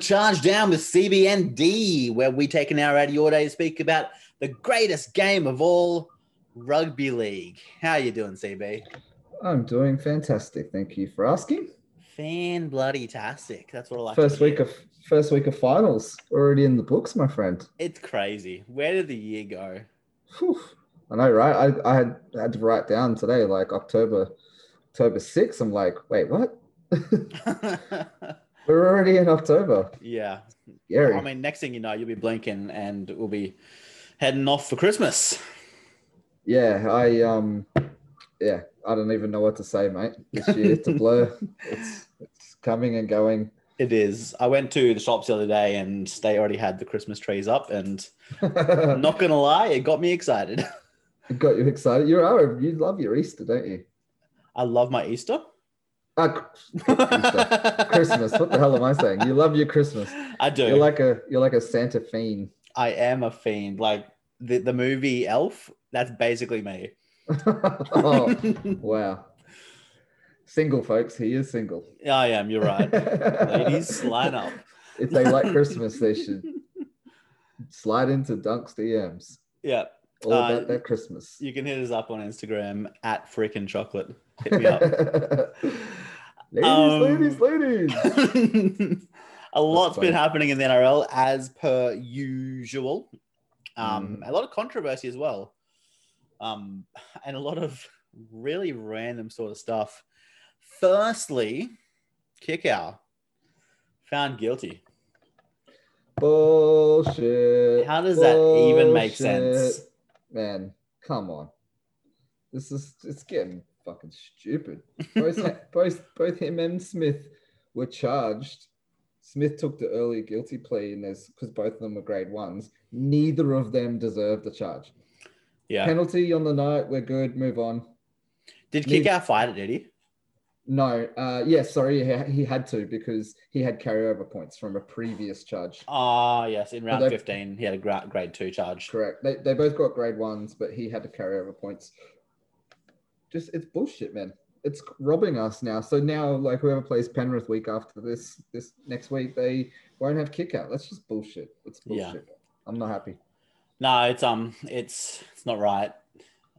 Charge Down with CBND, where we take an hour out of your day to speak about the greatest game of all, rugby league. How you doing, CB? I'm doing fantastic. Thank you for asking. Fan bloody tastic. That's what I like. First week of first week of finals already in the books, my friend. It's crazy. Where did the year go? Whew. I know, right? I, I had had to write down today, like October October 6th. I'm like, wait, what? We're already in October. yeah. Scary. I mean, next thing you know, you'll be blinking and we'll be heading off for Christmas. yeah, I um yeah, I don't even know what to say, mate. This year it's a blur. It's it's coming and going. It is. I went to the shops the other day and they already had the Christmas trees up, and I'm not gonna lie, it got me excited. It got you excited. You are you love your Easter, don't you? I love my Easter. Uh, Christmas. What the hell am I saying? You love your Christmas. I do. You're like a you're like a Santa fiend. I am a fiend. Like the, the movie Elf, that's basically me. oh, wow. Single folks, he is single. I am, you're right. Ladies, line up. If they like Christmas, they should slide into Dunk's DMs. Yeah. All Uh, about that Christmas. You can hit us up on Instagram at freaking chocolate. Hit me up. ladies, Um, ladies, ladies. a lot's been happening in the NRL as per usual. Um, Mm. A lot of controversy as well, um, and a lot of really random sort of stuff. Firstly, Kikau found guilty. Bullshit. How does that even make sense? Man, come on. This is it's getting fucking stupid. Both both both him and Smith were charged. Smith took the early guilty plea and there's because both of them were grade ones. Neither of them deserved the charge. Yeah. Penalty on the night, we're good, move on. Did Kikau fight it? Did he? No, uh yes, sorry, he, he had to because he had carryover points from a previous charge. Ah, yes. In round they- fifteen, he had a gra- grade two charge. Correct. They, they both got grade ones, but he had to carry over points. Just it's bullshit, man. It's robbing us now. So now, like whoever plays Penrith week after this, this next week, they won't have Kikau. That's just bullshit. It's bullshit. Yeah. I'm not happy. No, it's um, it's it's not right.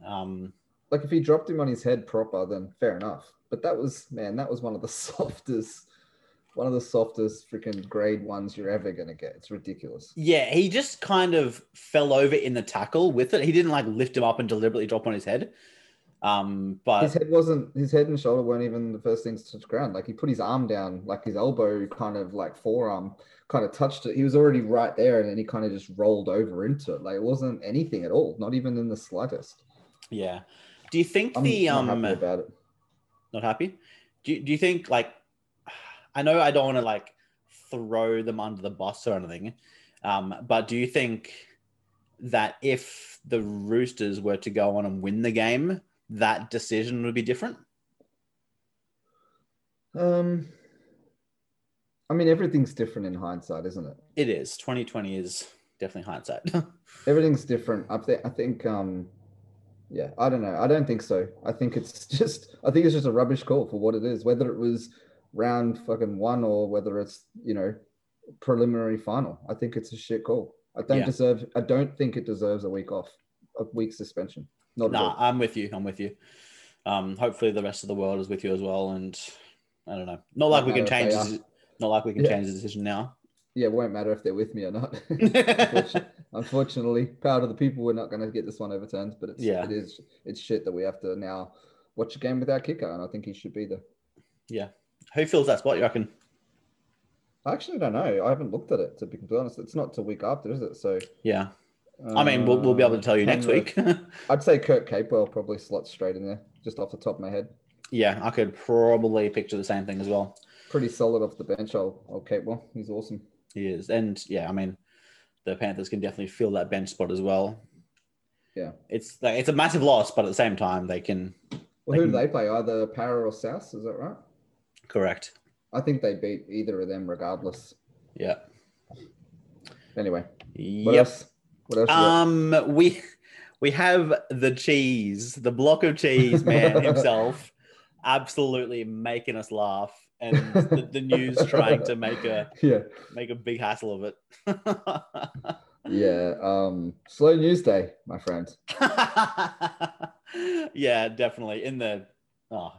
Um, Like if he dropped him on his head proper, then fair enough. But that was man, that was one of the softest, one of the softest freaking grade ones you're ever gonna get. It's ridiculous. Yeah, he just kind of fell over in the tackle with it. He didn't like lift him up and deliberately drop on his head. Um, but his head wasn't his head and shoulder weren't even the first things to touch ground. Like he put his arm down, like his elbow kind of like forearm kind of touched it. He was already right there, and then he kind of just rolled over into it. Like it wasn't anything at all, not even in the slightest. yeah, do you think I'm the um happy about it. not happy? Do you, do you think like I know I don't want to like throw them under the bus or anything, um, but do you think that if the Roosters were to go on and win the game, that decision would be different? Um, I mean, everything's different in hindsight, isn't it? It is. 2020 is definitely hindsight. Everything's different. I think. I think. Um, yeah, I don't know. I don't think so. I think it's just. I think it's just a rubbish call for what it is. Whether it was round fucking one or whether it's you know preliminary final. I think it's a shit call. I don't Yeah. deserve. I don't think it deserves a week off, a week suspension. Not Nah. I'm with you. I'm with you. Um, hopefully the rest of the world is with you as well. And I don't know. Not like we can change. This, not like we can Yeah. change the decision now. Yeah, it won't matter if they're with me or not. Unfortunately, unfortunately, proud of the people, we're not going to get this one overturned. But it's Yeah. it is it's shit that we have to now watch a game without Kikau, and I think he should be there. Yeah. Who fills that spot? You reckon? I actually don't know. I haven't looked at it to be completely honest. It's not till week after, is it? So Yeah. I mean, we'll, we'll be able to tell you um, next week. I'd say Kurt Capewell probably slots straight in there, just off the top of my head. yeah, I could probably picture the same thing as well. Pretty solid off the bench. Old, old Capewell, he's awesome. He is, and yeah, I mean, the Panthers can definitely fill that bench spot as well. Yeah. It's like it's a massive loss, but at the same time, they can Well, who do they play? Either Parra or South, is that right? correct. I think they beat either of them regardless. Yeah. Anyway, Yes. What else? Um, we we have the cheese, the block of cheese man himself, absolutely making us laugh. and the, the news trying to make a yeah, make a big hassle of it. yeah. Um, slow news day, my friend. yeah, definitely. In the oh,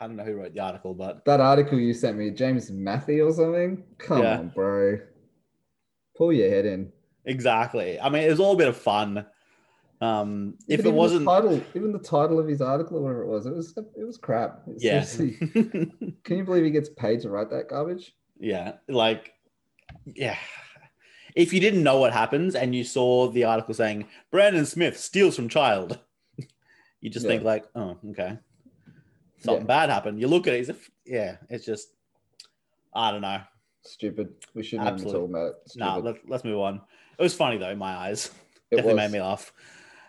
I don't know who wrote the article, but That article you sent me, James Matthew or something. Come Yeah. on, bro. Pull your head in. Exactly. I mean, it was all a bit of fun. Um, if But it even wasn't, the title, even the title of his article or whatever it was, it was it was crap. yeah, Seriously. Can you believe he gets paid to write that garbage? yeah, like, yeah. If you didn't know what happens and you saw the article saying Brandon Smith steals from child, you just Yeah. think like, oh, okay, something Yeah. bad happened. You look at it, it's a, yeah, it's just, I don't know. Stupid. We shouldn't even Absolute- talk about it. No, Stupid. let, let's move on. It was funny though in my eyes. It Definitely was. made me laugh.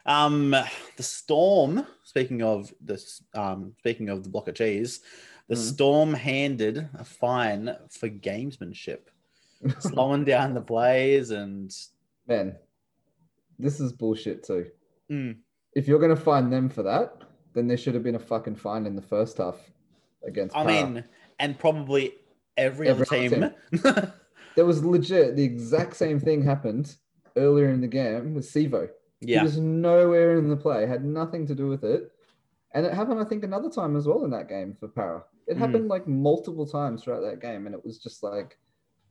Um, the storm. Speaking of this, um, speaking of the block of cheese, the Mhm. storm handed a fine for gamesmanship, slowing down the plays and Man, this is bullshit too. Mm, If you're gonna find them for that, then there should have been a fucking fine in the first half against. I Parra. mean, and probably every, Every other other team. there was legit the exact same thing happened earlier in the game with Sivo. He yeah, was nowhere in the play, had nothing to do with it. And it happened, I think, another time as well in that game for Parra. It Mm. happened like multiple times throughout that game, and it was just like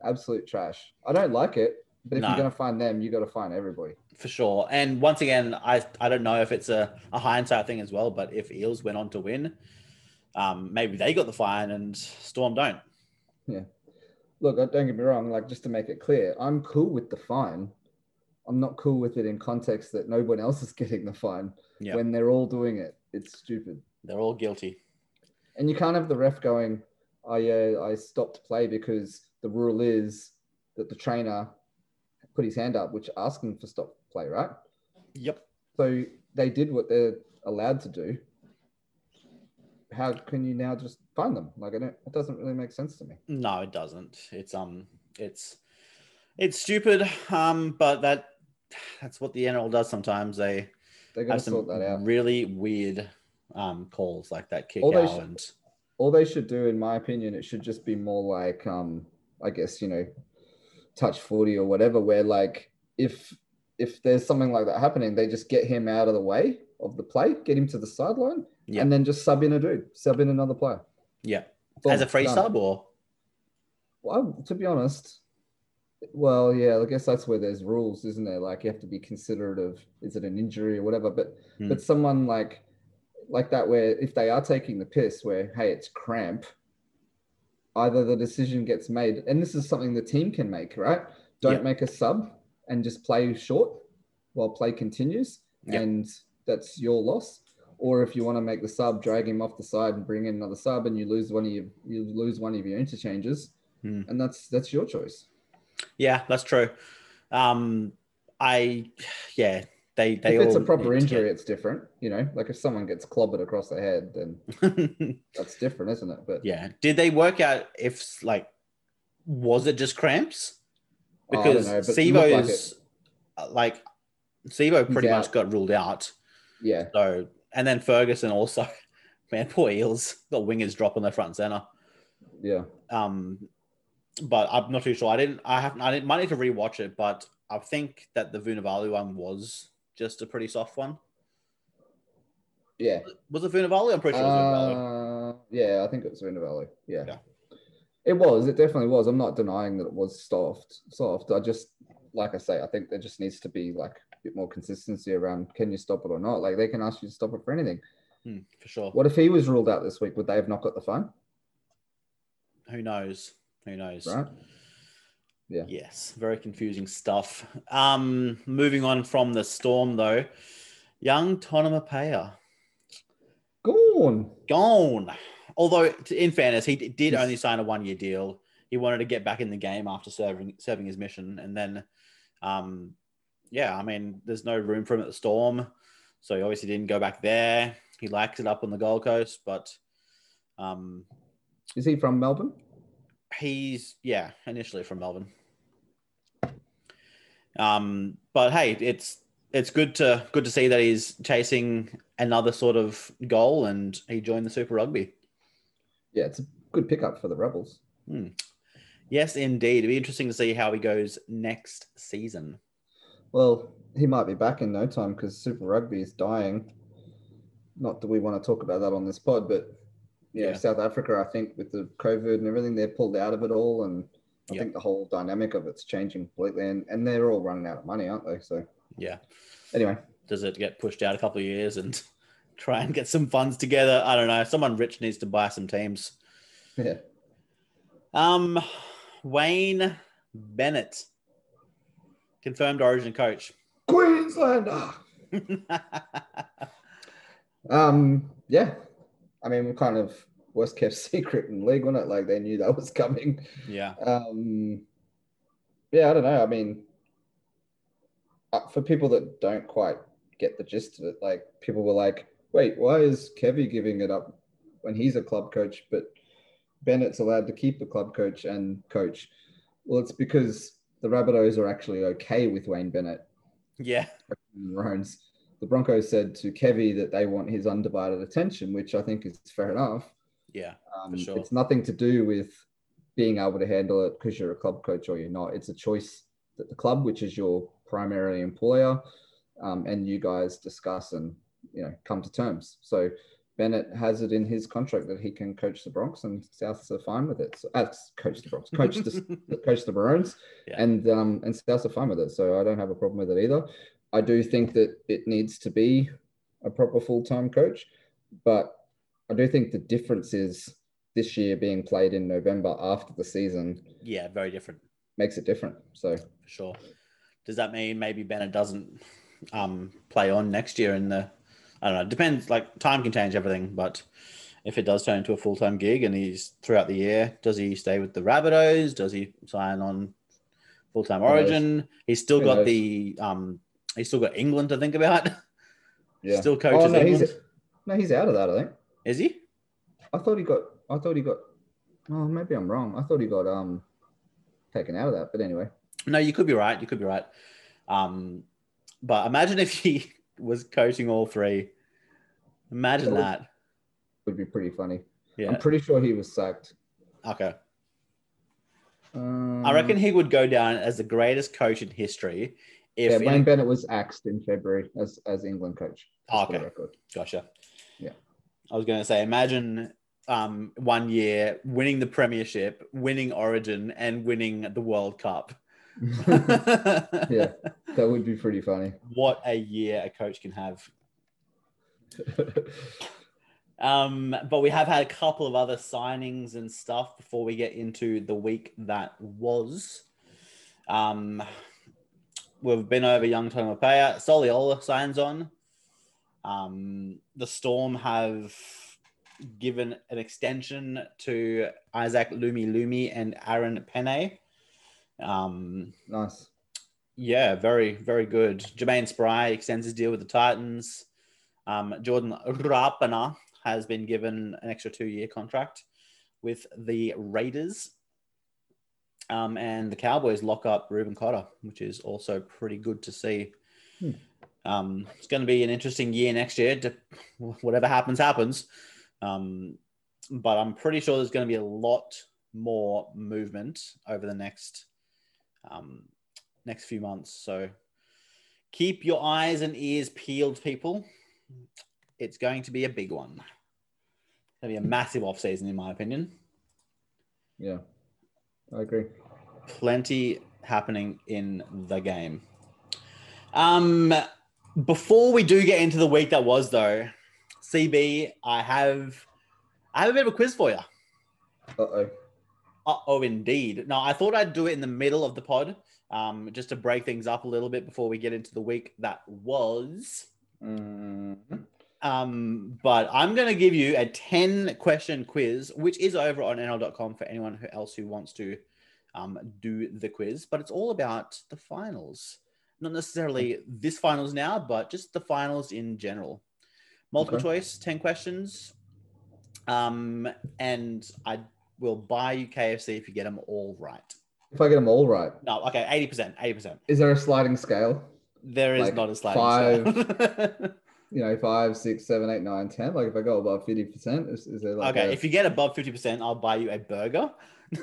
absolute trash. I don't like it, but if No. you're gonna find them, you gotta find everybody. for sure. And once again, I I don't know if it's a, a hindsight thing as well, but if Eels went on to win, um, maybe they got the fine and Storm don't. Look, uh, don't get me wrong, like just to make it clear, I'm cool with the fine. I'm not cool with it in context that no one else is getting the fine Yeah. when they're all doing it. It's stupid. They're all guilty. And you can't have the ref going, oh, yeah, I stopped play because the rule is that the trainer put his hand up, which asking for stop play, right? Yep. So they did what they're allowed to do. How can you now just find them? Like, I don't, it doesn't really make sense to me. No, it doesn't. It's um, it's it's stupid. Um, but that that's what the NRL does sometimes. They They're going have to some sort that out. really weird um calls like that kick All out should- and All they should do, in my opinion, it should just be more like, um, I guess, you know, touch footy or whatever, where like if if there's something like that happening, they just get him out of the way of the play, get him to the sideline, Yeah. and then just sub in a dude, sub in another player. yeah, Boom, as a free done. sub or Well, to be honest, well, yeah, I guess that's where there's rules, isn't there? Like you have to be considerate of is it an injury or whatever. But Hmm. but someone like like that, where if they are taking the piss, where hey, it's cramp, either the decision gets made, and this is something the team can make, right? Don't Yep. make a sub and just play short while play continues, Yep. and that's your loss. Or if you want to make the sub, drag him off the side and bring in another sub, and you lose one of your you lose one of your interchanges, Hmm. and that's that's your choice. yeah, that's true. Um, I yeah, they they if it's a proper injury, it's different. You know, like if someone gets clobbered across the head, then that's different, isn't it? But yeah, did they work out if like was it just cramps? Oh, Because but it looked like uh, like Sivo pretty much got ruled out. yeah, So and then Ferguson also, man, poor Eels got wingers dropping their front center. yeah, Um, but I'm not too sure. I didn't. I have. I didn't, might need to rewatch it, but I think that the Vunivalu one was just a pretty soft one. yeah. Was it Vunivalu? I'm pretty sure it was Vunivalu. Uh, yeah, I think it was Vunivalu. Yeah. Yeah. It was. It definitely was. I'm not denying that it was soft. Soft. I just, like I say, I think there just needs to be like a bit more consistency around can you stop it or not. Like they can ask you to stop it for anything. Hmm, for sure. What if he was ruled out this week? Would they have not got the fine? Who knows? Who knows? Right. Yeah. Yes, very confusing stuff. Um, moving on from the storm though, young Tonumaipea Gone. gone. Although, in fairness, he did only sign a one-year deal. He wanted to get back in the game after serving serving his mission, and then, um, yeah, I mean, there's no room for him at the Storm, so he obviously didn't go back there. He likes it up on the Gold Coast, but um, Is he from Melbourne? he's yeah, initially from Melbourne. Um, but hey, it's it's good to good to see that he's chasing another sort of goal, and he joined the Super Rugby. Yeah, it's a good pickup for the Rebels. Hmm. Yes, indeed. It'd be interesting to see how he goes next season. Well, he might be back in no time because Super Rugby is dying. Not that we want to talk about that on this pod, but yeah, Yeah. South Africa, I think with the COVID and everything, they're pulled out of it all, and I Yeah. think the whole dynamic of it's changing completely. And and they're all running out of money, aren't they? So Yeah. anyway, Does it get pushed out a couple of years and try and get some funds together? I don't know. Someone rich needs to buy some teams. yeah, Um, Wayne Bennett, confirmed Origin coach. Queenslander. Um, yeah, I mean, we're kind of worst kept secret in the league, wasn't it? Like they knew that was coming. yeah. Um, yeah, I don't know. I mean, uh, for people that don't quite get the gist of it, like people were like, "Wait, why is Kevy giving it up when he's a club coach, but Bennett's allowed to keep a club coach and coach?" Well, it's because the Rabbitohs are actually okay with Wayne Bennett Yeah. and The Broncos said to Kevy that they want his undivided attention, which I think is fair enough. Yeah. Um, sure. It's nothing to do with being able to handle it because you're a club coach or you're not. It's a choice that the club, which is your primary employer, um, and you guys discuss and you know come to terms. So Bennett has it in his contract that he can coach the Bronx, and Souths are fine with it. So, uh, coach the Bronx, coach the coach the Maroons, Yeah. and um, and Souths are fine with it. So I don't have a problem with it either. I do think that it needs to be a proper full time coach, but I do think the difference is this year being played in November after the season Yeah. Very different makes it different. So for sure. Does that mean maybe Bennett doesn't um, play on next year in the? I don't know. It Depends. Like time can change everything, but if it does turn into a full time gig and he's throughout the year, does he stay with the Rabbitohs? Does he sign on full time knows? Origin? He's still Who got knows? the um. He's still got England to think about. yeah, Still coaches Oh, no, he's, England. no, he's out of that. I think. Is he? I thought he got. I thought he got. Oh, maybe I'm wrong. I thought he got um taken out of that. But anyway, No, you could be right. You could be right. Um, but imagine if he was coaching all three. Imagine That would- would be pretty funny. Yeah. I'm pretty sure he was sacked. Okay. Um, I reckon he would go down as the greatest coach in history if Yeah, in- Wayne Bennett was axed in February as as England coach. just for the Okay. Gotcha. Yeah. I was going to say, imagine um, one year winning the Premiership, winning Origin, and winning the World Cup. yeah, that would be pretty funny. What a year a coach can have. Um, but we have had a couple of other signings and stuff before we get into the week that was. Um, we've been over Young Tonumaipea. Soliola signs on. Um, the Storm have given an extension to Isaac Lumelume and Aaron Pene. Um, nice. Yeah, very, very good. Jermaine Spry extends his deal with the Titans. Um, Jordan Rapana has been given an extra two year contract with the Raiders. Um, and the Cowboys lock up Reuben Cotter, which is also pretty good to see. Hmm. Um, it's going to be an interesting year next year. To, whatever happens, happens. Um, but I'm pretty sure there's going to be a lot more movement over the next um, next few months. So keep your eyes and ears peeled, people. It's going to be a big one. It's going to be a massive off season, in my opinion. Yeah, I agree. Plenty happening in the game. Um, before we do get into the week that was, though, CB, I have I have a bit of a quiz for you. Uh oh. Uh oh, indeed. No, I thought I'd do it in the middle of the pod, um, just to break things up a little bit before we get into the week that was. Mm-hmm. Um, but I'm going to give you a 10 question quiz, which is over on NRL.com for anyone who else who wants to um, do the quiz. But it's all about the finals. Not necessarily this finals now, but just the finals in general. Multiple Okay. choice, 10 questions. Um, and I will buy you KFC if you get them all right. If I get them all right, No, okay, 80%, 80%. is there a sliding scale? There is Like not a sliding scale. you know, five, six, seven, eight, nine, ten. Like if I go above fifty percent, is, is there like okay, a- if you get above 50%, I'll buy you a burger.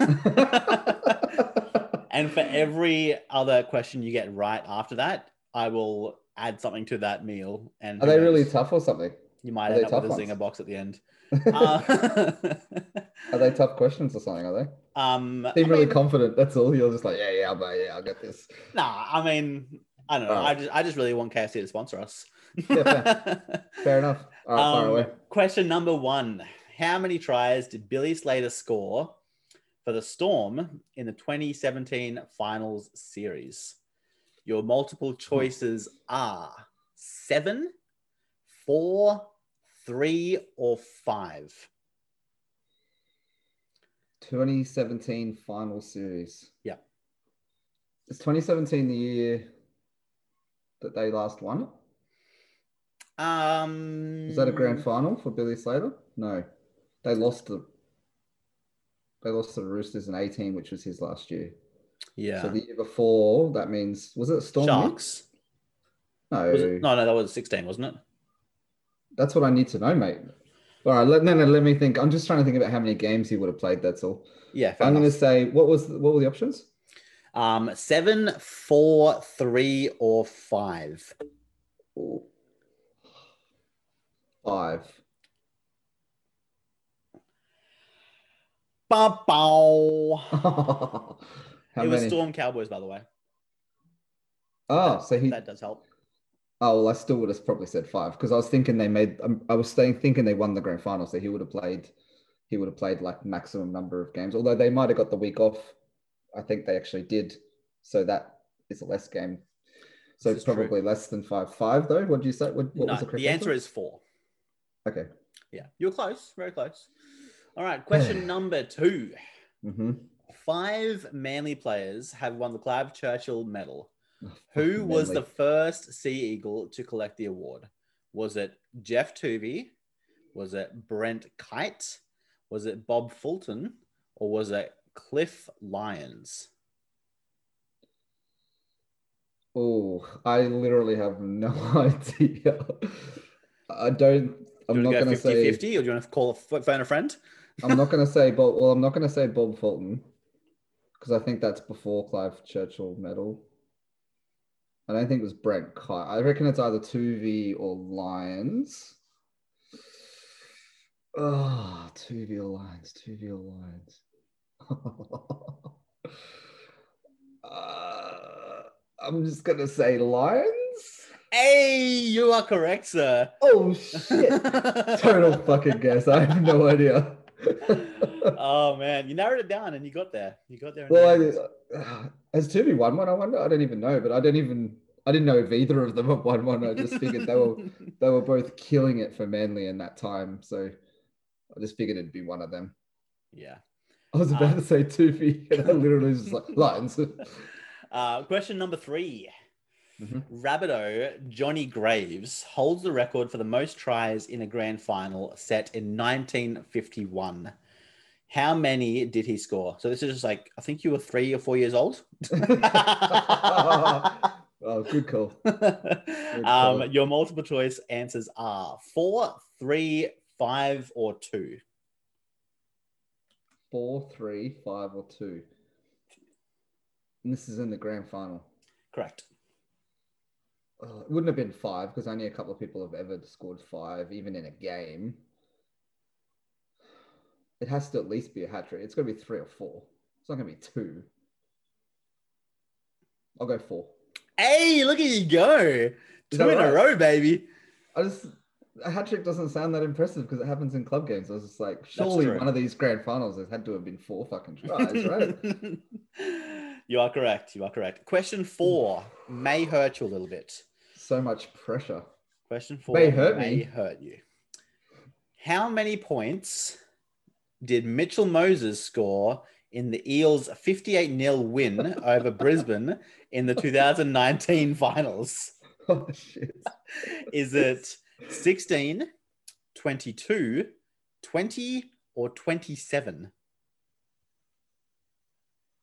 and for every other question you get right after that, I will add something to that meal. And Are they really tough or something? You might are end up with a zinger box at the end. Uh, Are they tough questions or something? Are they? Um, Seem I really mean, confident. That's all. You're just like, yeah, yeah, I'll yeah, I'll get this. Nah, I mean, I don't know. Alright. I just, I just really want KFC to sponsor us. Yeah, Fair enough. All right, Um, away. Question number one: How many tries did Billy Slater score for the Storm in the 2017 Finals series? Your multiple choices are seven, four, three, or five. 2017 final series. Yeah. Is 2017 the year that they last won? it? Um, Is that a grand final for Billy Slater? No, they lost the. They lost to the Roosters in 18, which was his last year. Yeah, So the year before, that means was it Storm? Sharks. No, it- no, no, that was 16, wasn't it? that's what I need to know, mate. All right, let, no, no, let me think. I'm just trying to think about how many games he would have played. That's all. Yeah, I'm going to say what was what were the options? Um, seven, four, three, or five. Ooh. Five. Bow. How it was? Storm Cowboys, by the way. oh, so he. That does help. Oh, well, I still would have probably said five because I was thinking they made. um, I was staying thinking they won the grand final, so he would have played. He would have played like maximum number of games, although they might have got the week off. I think they actually did, so that is a less game. So it's is true. probably less than five. Five though. What do you say? What, what no, was the the answer is four. Okay. Yeah, you were close, very close. All right, question number two. Mm-hmm. Five Manly players have won the Clive Churchill Medal. Who was the first Sea Eagle to collect the award? Was it Geoff Toovey? Was it Brent Kite? Was it Bob Fulton? Or was it Cliff Lyons? Oh, I literally have no idea. I don't. I'm you not going to say. 50 or do you want to call a phone a friend? I'm not going to say Bob. Well, I'm not going to say Bob Fulton because I think that's before Clive Churchill medal. I don't think it was Brent Kite. I reckon it's either Toovey or Lyons. Oh, Toovey or Lyons. Toovey or Lyons. uh, I'm just going to say Lyons. Hey, you are correct, sir. Oh, shit. Total fucking guess. I have no idea. oh man, you narrowed it down and you got there. You got there. well. I, uh, has Toovey won one? I wonder. I don't even know, but I don't even. I didn't know if either of them have won one. I just figured they were they were both killing it for Manly in that time. So I just figured it'd be one of them. yeah. I was about to say Toovey, and I literally was just like Lyons. Uh, question number 3 Mhm. Rabbitoh Johnny Graves holds the record for the most tries in a grand final set in 1951. How many did he score? So this is just like I think you were three or four years old. Oh, good call. um, call. your multiple choice answers are four, three, five, or two. Four, three, five, or two. And this is in the grand final. Correct. Uh, it wouldn't have been five because only a couple of people have ever scored five, even in a game. It has to at least be a hat trick. It's going to be three or four. It's not going to be two. I'll go four. Hey, look at you go. Two in a row, baby. I just a hat trick doesn't sound that impressive because it happens in club games. I was just like, surely one of these grand finals has had to have been four fucking tries, right? you are correct. You are correct. Question four may hurt you a little bit. so much pressure. Question four May hurt may me. hurt you. How many points did Mitchell Moses score in the Eels' 58 0 win over Brisbane in the 2019 finals? Oh shit. Is it 16, 22, 20, or 27?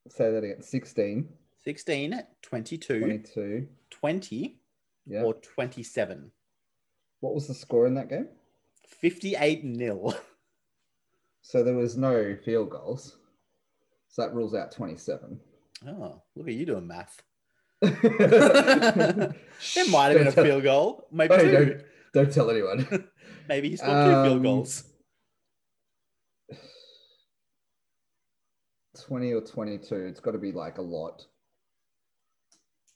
Say that again. 16, 16, 22, 22. 20, Yeah. or 27? What was the score in that game? 58 nil. So there was no field goals. So that rules out 27. Oh, look at you doing math. it might have been a field goal. Maybe don't, don't tell anyone. Maybe he scored two field Um, goals. 20 or 22. It's got to be like a lot.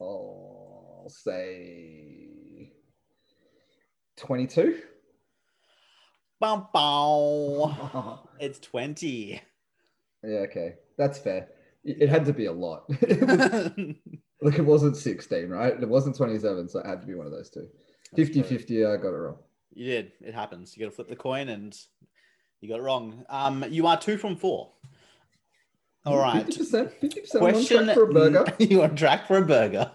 I'll say 22. Bum, bow. It's 20. Yeah, okay. That's fair. It had to be a lot. It was- Look, it wasn't 16, right? It wasn't 27, so it had to be one of those two. 50 true. 50, I got it wrong. You did. It happens. You got to flip the coin, and you got it wrong. Um, you are two from four. All right. 50%. 50% Question. on track for a burger. you on track for a burger.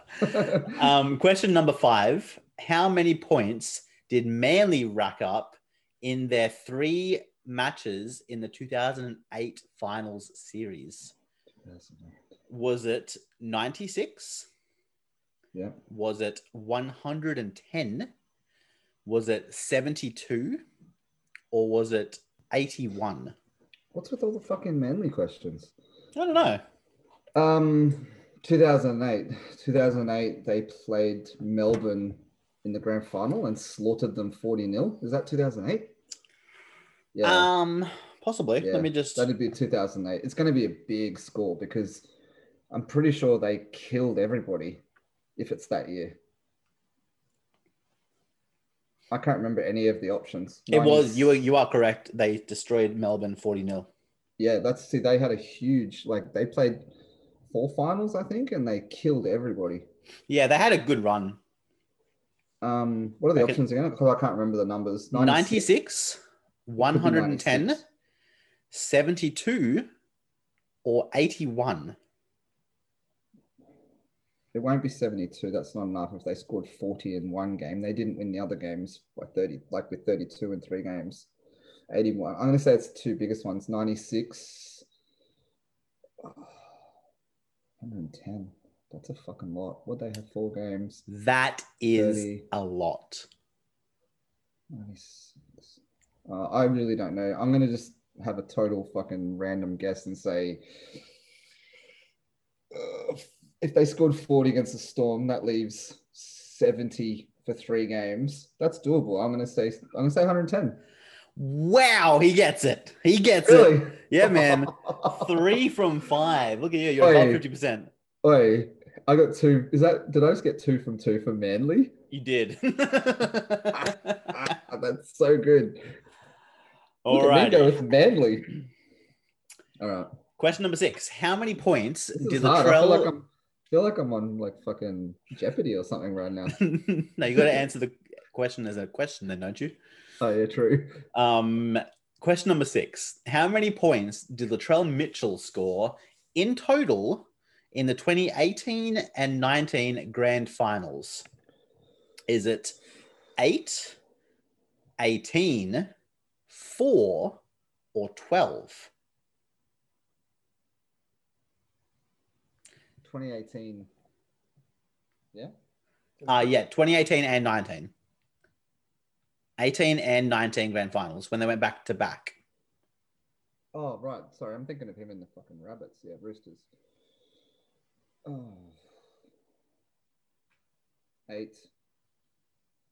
Um, question number five: How many points did Manly rack up in their three matches in the 2008 finals series? Was it 96? yeah. Was it 110? Was it 72? Or was it 81? What's with all the fucking manly questions? I don't know. Um, 2008. 2008, they played Melbourne in the grand final and slaughtered them 40 0. Is that 2008? Yeah, Um, possibly. Yeah, Let me just. that'd be 2008. It's going to be a big score because I'm pretty sure they killed everybody if it's that year. I can't remember any of the options. It was 90 you. Are, you are correct. They destroyed Melbourne forty 0 Yeah, that's see, they had a huge like they played four finals, I think, and they killed everybody. Yeah, they had a good run. Um, what are the Okay. options again? Because I can't remember the numbers. 96, 110, 72, or 81. It won't be 72. That's not enough if they scored 40 in one game. They didn't win the other games by 30, like with 32 in three games. 81. I'm going to say it's two biggest ones 96. Oh, 110. That's a fucking lot. What they have four games? That is 30. a lot. 96. Uh, I really don't know. I'm going to just have a total fucking random guess and say uh, if they scored 40 against the Storm, that leaves 70 for three games. That's doable. I'm going to say I'm to say 110. Wow, he gets it. He gets it. Yeah, man. Three from five. Look at you. You're Oi. above 50%. Oi, I got two. Is that did I just get two from two for Manly? You did. That's so good. All Look at me right. go with Manly. All right. Question number six. How many points This did is hard. I feel Latrell? like I'm feel like I'm on like fucking Jeopardy or something right now. no, you got to answer the question as a question, then, don't you? Oh yeah, true. Um, question number six. How many points did Latrell Mitchell score in total in the 2018 and 19 grand finals? Is it 8, 18, 4, or 12? 2018. Yeah. Uh, yeah, 2018 and 19. 18 and 19 grand finals when they went back to back. Oh right. Sorry, I'm thinking of him in the fucking rabbits. Yeah, Roosters. Oh. Eight.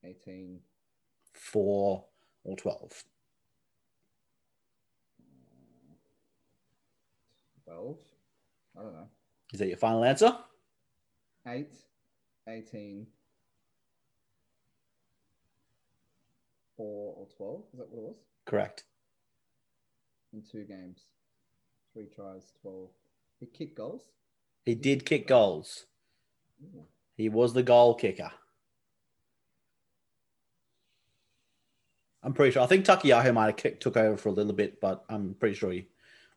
18. 4 or 12. 12. I don't know. Is that your final answer? 8. 18. 4 or 12. Is that what it was? Correct. In two games. Three tries, 12. He kicked goals? He did kick goals. Ooh. He was the goal kicker. I'm pretty sure. I think Takiyaho might have kicked, took over for a little bit, but I'm pretty sure he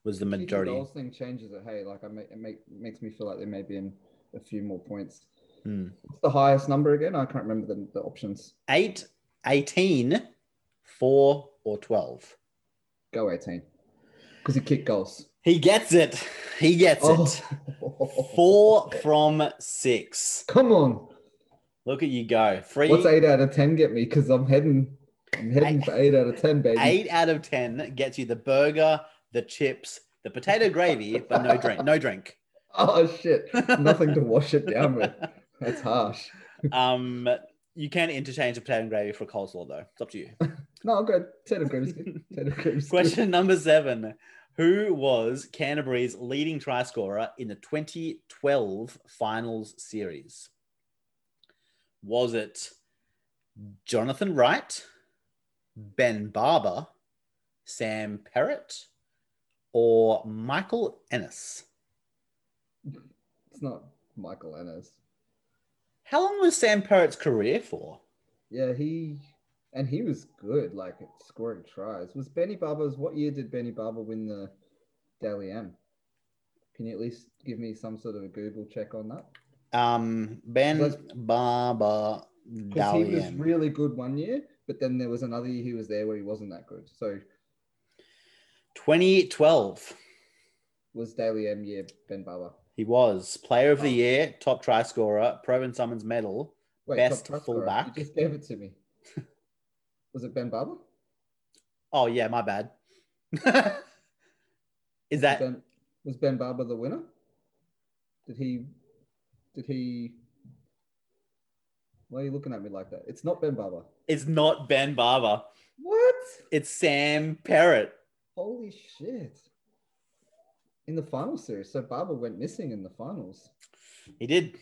was the majority. goals thing changes it. Hey, like I make, it make, makes me feel like there may be in a few more points. Hmm. What's the highest number again? I can't remember the, the options. 8, 18, 4, or 12. Go 18. Because he kicked goals. He gets it. He gets Oh. it. Four from six. Come on. Look at you go. Free What's eight out of ten get me? Because I'm heading, I'm heading Eight- for eight out of ten, baby. eight out of ten gets you the burger, the chips, the potato gravy, but no drink. No drink. Oh shit! Nothing to wash it down with. That's harsh. Um, you can interchange the potato and gravy for coleslaw though. It's up to you. No, I'll go potato gravy's good. Potato gravy's good. Question number seven: Who was Canterbury's leading try scorer in the 2012 finals series? Was it Jonathan Wright, Ben Barba, Sam Perrett, or Michael Ennis? It's not Michael Ennis. How long was Sam Perrett's career for? Yeah, he and he was good, like at scoring tries. Was Benny Barba's? What year did Benny Barba win the Dally M? Can you at least give me some sort of a Google check on that? Um, Ben Let's- Barba Because he was really good one year, but then there was another year he was there where he wasn't that good. So 2012. was Dally M year Ben Barba? He was player of the Oh. year, top try scorer, Provan Summons medal. Wait, Best top try scorer. fullback. You just gave it to me. was it Ben Barba? Oh yeah, my bad. Is Was that ben, was Ben Barba the winner? Did he? Did he? Why are you looking at me like that? It's not Ben Barba. it's not Ben Barba. What? It's Sam Perrett. Holy shit! In the final series, so Barba went missing in the finals. He did.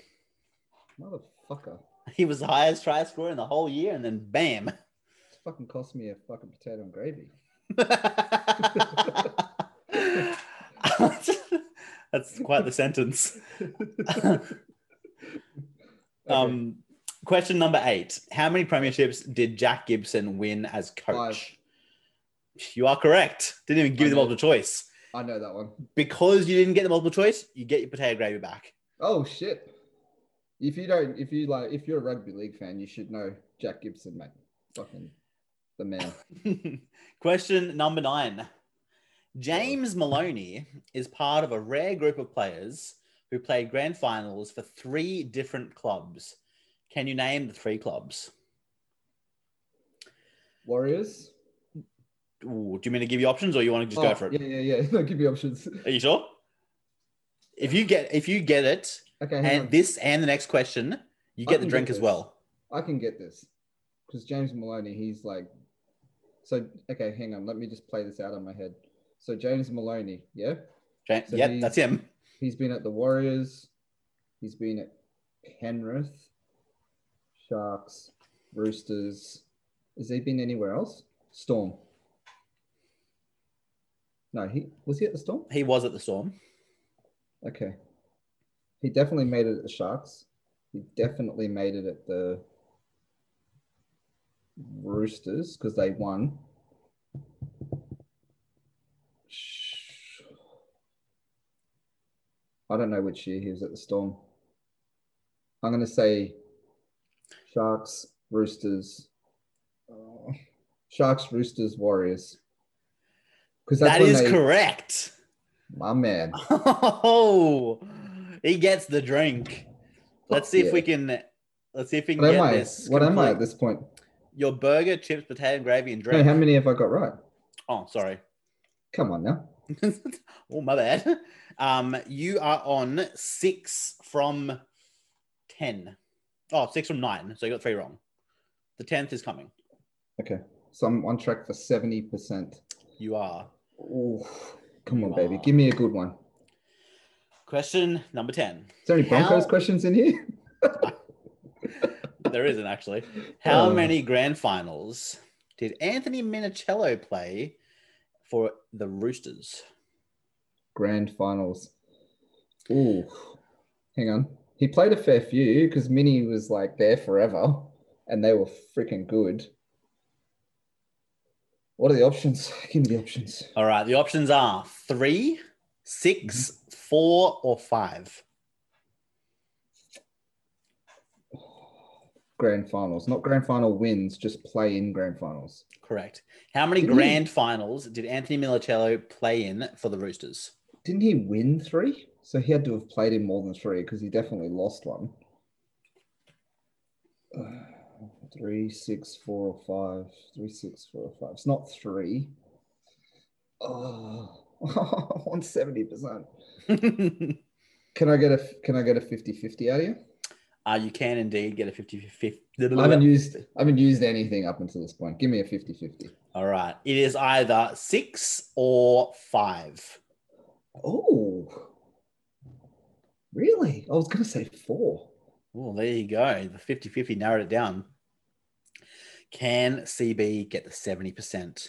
Motherfucker! He was the highest try scorer in the whole year, and then bam. It's fucking cost me a fucking potato and gravy. That's quite the sentence. Um, question number eight: How many premierships did Jack Gibson win as coach? You are correct. Didn't even give you the multiple choice I know that one. because you didn't get the multiple choice. You get your potato gravy back. Oh shit! If you don't, if you like, if you're a rugby league fan, you should know Jack Gibson, mate. Fucking the man. Question number nine. James Maloney is part of a rare group of players who played grand finals for three different clubs. Can you name the three clubs? Warriors. Ooh, do you mean to give you options or you want to just Oh, go for it? Yeah, yeah, yeah. No, give me options. Are you sure? If you get if you get it Okay, and on. this and the next question, you get the drink get as well. I can get this because James Maloney, he's like, so okay, hang on, let me just play this out on my head. So James Maloney, yeah, Ja- So yep, he's- that's him. he's been at the Warriors, he's been at Penrith, Sharks, Roosters. Has he been anywhere else? Storm. No, he was he at the Storm. He was at the Storm. Okay. He definitely made it at the Sharks. He definitely made it at the Roosters because they won. I don't know which year he was at the Storm. I'm going to say Sharks, Roosters, uh, Sharks, Roosters, Warriors. Because That is they- correct. My man. Oh, he gets the drink. Let's see if we can. Let's see if we can What get am I? this. What am I at this point? Your burger, chips, potato, gravy, and No, drink. how many have I got right? oh, sorry. Come on now. oh, my bad. Um, you are on six from ten. Oh, six from nine. So you got three wrong. The tenth is coming. Okay. So I'm on track for 70%. You are. Oh, come on, baby. Give me a good one. Question number ten. Is there any Broncos How- questions in here? There isn't actually. How Oh. many grand finals did Anthony Minichiello play for the Roosters? Grand finals. Ooh, hang on. He played a fair few because Mini was like there forever and they were freaking good. What are the options? Give me the options. All right, the options are three, six, four, or five. Grand finals, not grand final wins, just play in grand finals. Correct. How many Didn't he- grand finals did Anthony Minichiello play in for the Roosters? Didn't he win three? So he had to have played in more than three because he definitely lost one. Three, six, four, or five. Three, six, four, or five. It's not three. Oh, 170%. Can I get a can I get a 50-50 out of you? uh, you can indeed get a 50 50. I haven't used I haven't used anything up until this point. Give me a 50-50. All right. It is either six or five. Oh. Really? I was gonna say four. Oh, there you go. The 50 50 narrowed it down. Can CB get the 70%?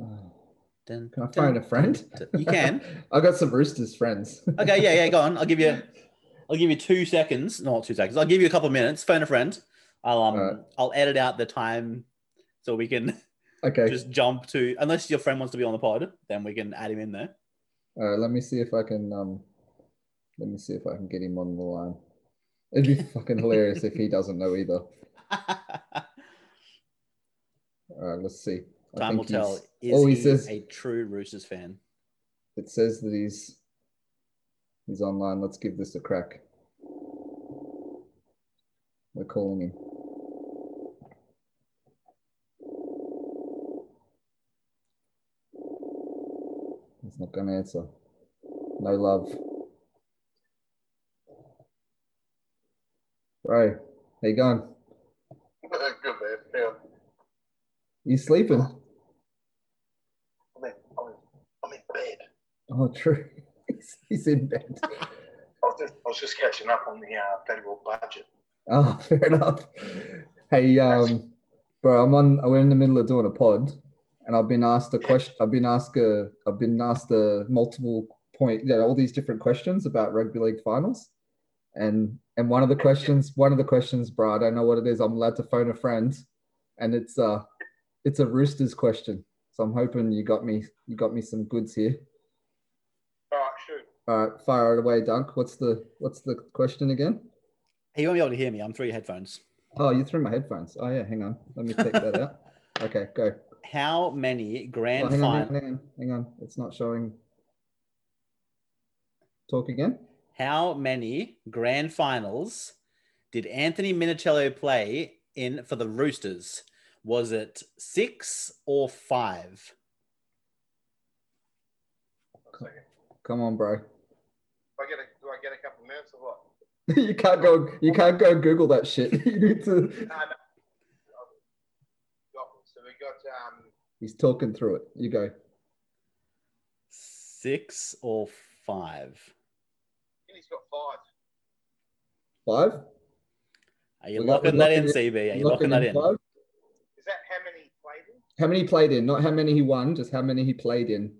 Oh. Dun, Can I dun, phone a friend? dun. You can. I got some Roosters friends. Okay, yeah, yeah, go on. I'll give you I'll give you two seconds. No, not two seconds. I'll give you a couple of minutes. Phone a friend. I'll um Alright. I'll edit out the time so we can Okay. just jump to unless your friend wants to be on the pod, then we can add him in there. All right, let me see if I can um let me see if I can get him on the line. It'd be fucking hilarious if he doesn't know either. All right, let's see. I Time will tell. Is oh, he, he says- a true Roosters fan? It says that he's he's online. Let's give this a crack. We're calling him. He's not gonna answer. No love. Bro, how you going? Good man. Yeah. You sleeping? I'm in, I'm in, I'm in bed. Oh, true. He's, he's in bed. I was just, I was just catching up on the uh, federal budget. Oh, fair enough. Hey, um, bro, I'm on. We're in the middle of doing a pod, and I've been asked a question. I've been asked a. I've been asked a multiple point. Yeah, all these different questions about rugby league finals, and and one of the questions, one of the questions, bro, I don't know what it is. I'm allowed to phone a friend, and it's uh, it's a Roosters question. So I'm hoping you got me. You got me some goods here. All right, shoot. All right, fire it away, Dunk. What's the what's the question again? He won't be able to hear me. I'm through your headphones. Oh, you threw my headphones. Oh yeah, hang on. Let me take that out. Okay, go. How many grand Oh, hang, on, hang on, hang on, hang on. It's not showing. Talk again. How many grand finals did Anthony Minichiello play in for the Roosters? Was it six or five? Come on, bro. Do I get a, do I get a couple of minutes or what? you can't go. You can't go Google that shit. you need to. No, no. So we got um, He's talking through it. You go. Six or five? he's got five. Five. Are you We got- locking we're that in, CB? Are you Locking locking that in? five? Is that how many he played in? How many he played in? Not how many he won. Just how many he played in.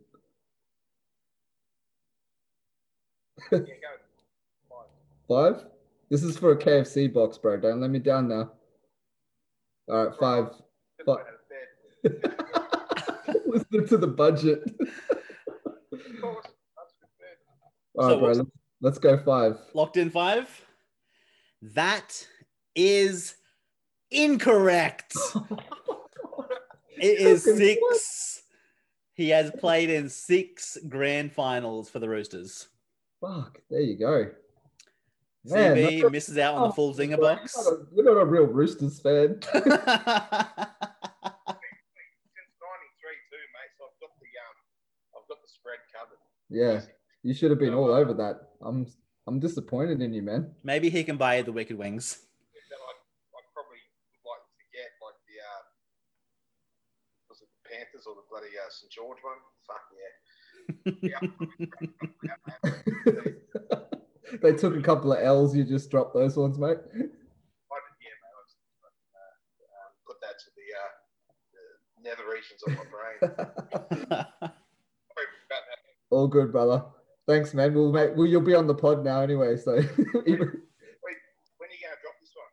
Yeah, go. Five. Five. This is for a KFC box, bro. Don't let me down now. All right, five. Good But- night out of bed. Listen to the budget. Of course. That's good bed. All So bro. Let's, let's go five. Locked in five? That is incorrect. It is six. He has played in six grand finals for the Roosters. Fuck, there you go. Man, CB misses out on the full zinger box. You're not, a, you're not a real Roosters fan. Since '93 too, mate. So I've got the um, I've got the spread covered. yeah, you should have been all over that. I'm I'm disappointed in you, man. Maybe he can buy the Wicked Wings. Then I, I probably would like to get like the uh, was or the bloody uh, St George one? Fuck yeah. yeah. they took a couple of L's. You just dropped those ones, mate. Yeah, mate. Was, uh, um, put that to the, uh, the nether regions of my brain. Sorry about that. all good, brother. Thanks, man. We'll make. Well, you'll be on the pod now anyway. So even, When are you going to drop this one?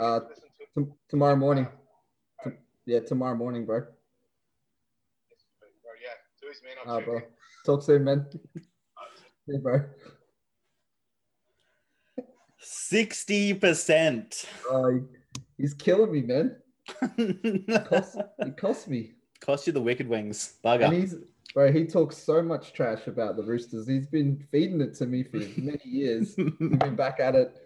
Uh, to listen to it. t- tomorrow morning. Uh, Yeah, tomorrow morning, bro. Bro, yeah, man. I'm Ah, bro. tuning Talk soon, man. in. Yeah, bro. 60%. Oh, he- he's killing me, man. Cost, he cost me. Cost you the Wicked Wings. And Bugger. he's bro, he talks so much trash about the Roosters. He's been feeding it to me for many years. We've been back at it.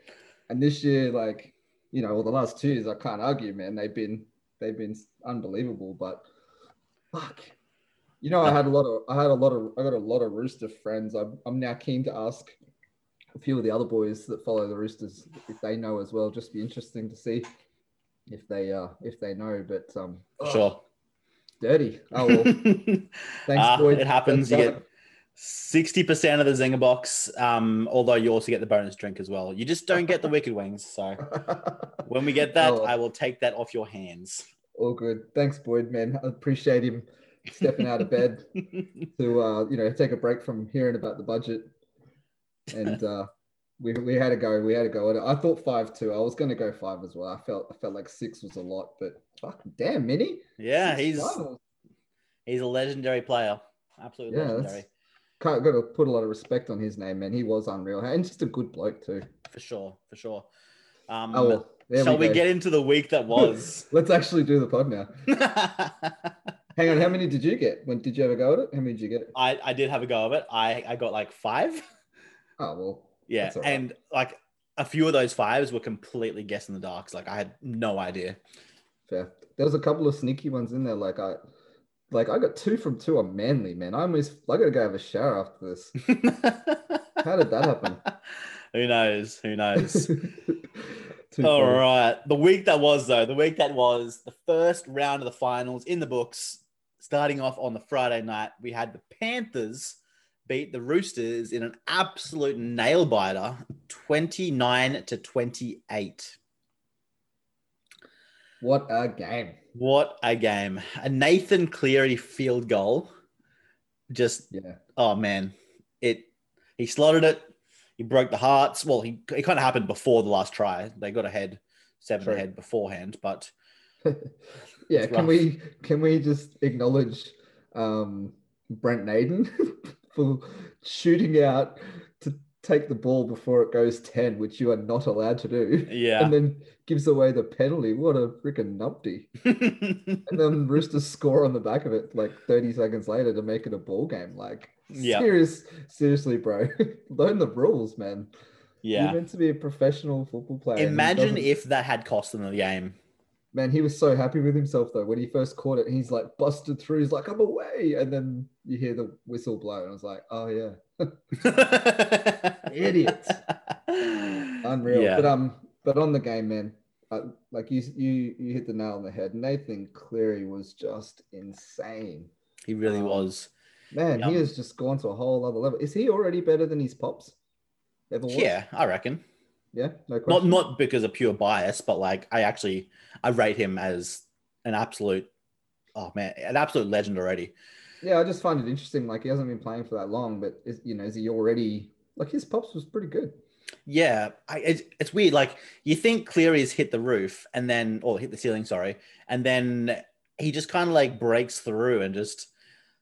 And this year, like, you know, well, the last two years, I can't argue, man. They've been they've been unbelievable, but fuck. You know, I had a lot of I had a lot of I got a lot of rooster friends. I'm I'm now keen to ask a few of the other boys that follow the roosters if they know as well. Just be interesting to see if they uh if they know. But um sure. dirty. Oh well. Thanks, Ah, Boyd. it happens. You get sixty percent of the zinger box. Um, although you also get the bonus drink as well. You just don't get the wicked wings. So when we get that, Oh. I will take that off your hands. All good. Thanks, Boyd, man. I appreciate him stepping out of bed to uh, you know take a break from hearing about the budget, and uh, we we had to go. We had to go. I thought five too. I was going to go five as well. I felt I felt like six was a lot, but fuck, damn, Minnie. yeah, Six he's finals. he's a legendary player. Absolutely Yeah, legendary got to put a lot of respect on his name, man. He was unreal, and just a good bloke too. for sure. For sure. Um, Oh, well, shall we, go. get into the week that was? Let's actually do the pod now. Hang on, how many did you get? When did you ever go at it? How many did you get? I, I did have a go of it. I, I got like five. Oh well, Yeah. Right. And like a few of those fives were completely guess in the darks. Like I had no idea. fair. There was a couple of sneaky ones in there. Like I, like I got two from two on Manly, man. I almost I gotta go have a shower after this. How did that happen? Who knows? Who knows? All right. The week that was, though, the week that was the first round of the finals in the books. Starting off on the Friday night, we had the Panthers beat the Roosters in an absolute nail biter 29 to 28. What a game! What a game. A Nathan Cleary field goal. Just, Yeah, oh man, it, he slotted it. He broke the hearts. Well, he, it kind of happened before the last try. They got ahead, seven True. ahead beforehand, but yeah. Can we can we just acknowledge um, Brent Naden for shooting out to take the ball before it goes ten, which you are not allowed to do, yeah. and then gives away the penalty. What a freaking numpty! And then Roosters score on the back of it like 30 seconds later to make it a ball game. Like, Yeah. serious, seriously, bro. Learn the rules, man. Yeah. You're meant to be a professional football player. Imagine if that had cost them the game. man, he was so happy with himself though. When he first caught it, he's like busted through. He's like, I'm away. And then you hear the whistle blow, and I was like, oh yeah, Idiots. unreal. Yeah. But um, but on the game, man, uh, like you you you hit the nail on the head. Nathan Cleary was just insane. he really Um, was. Man, he um, has just gone to a whole other level. Is he already better than his pops? Ever was? Yeah, I reckon. Yeah, no Not question. not because of pure bias, but like I actually I rate him as an absolute oh man, an absolute legend already. Yeah, I just find it interesting. Like he hasn't been playing for that long, but is you know, is he already like his pops was pretty good? Yeah, I, it's, it's weird. Like you think Cleary's hit the roof and then, or hit the ceiling, sorry, and then he just kind of like breaks through and just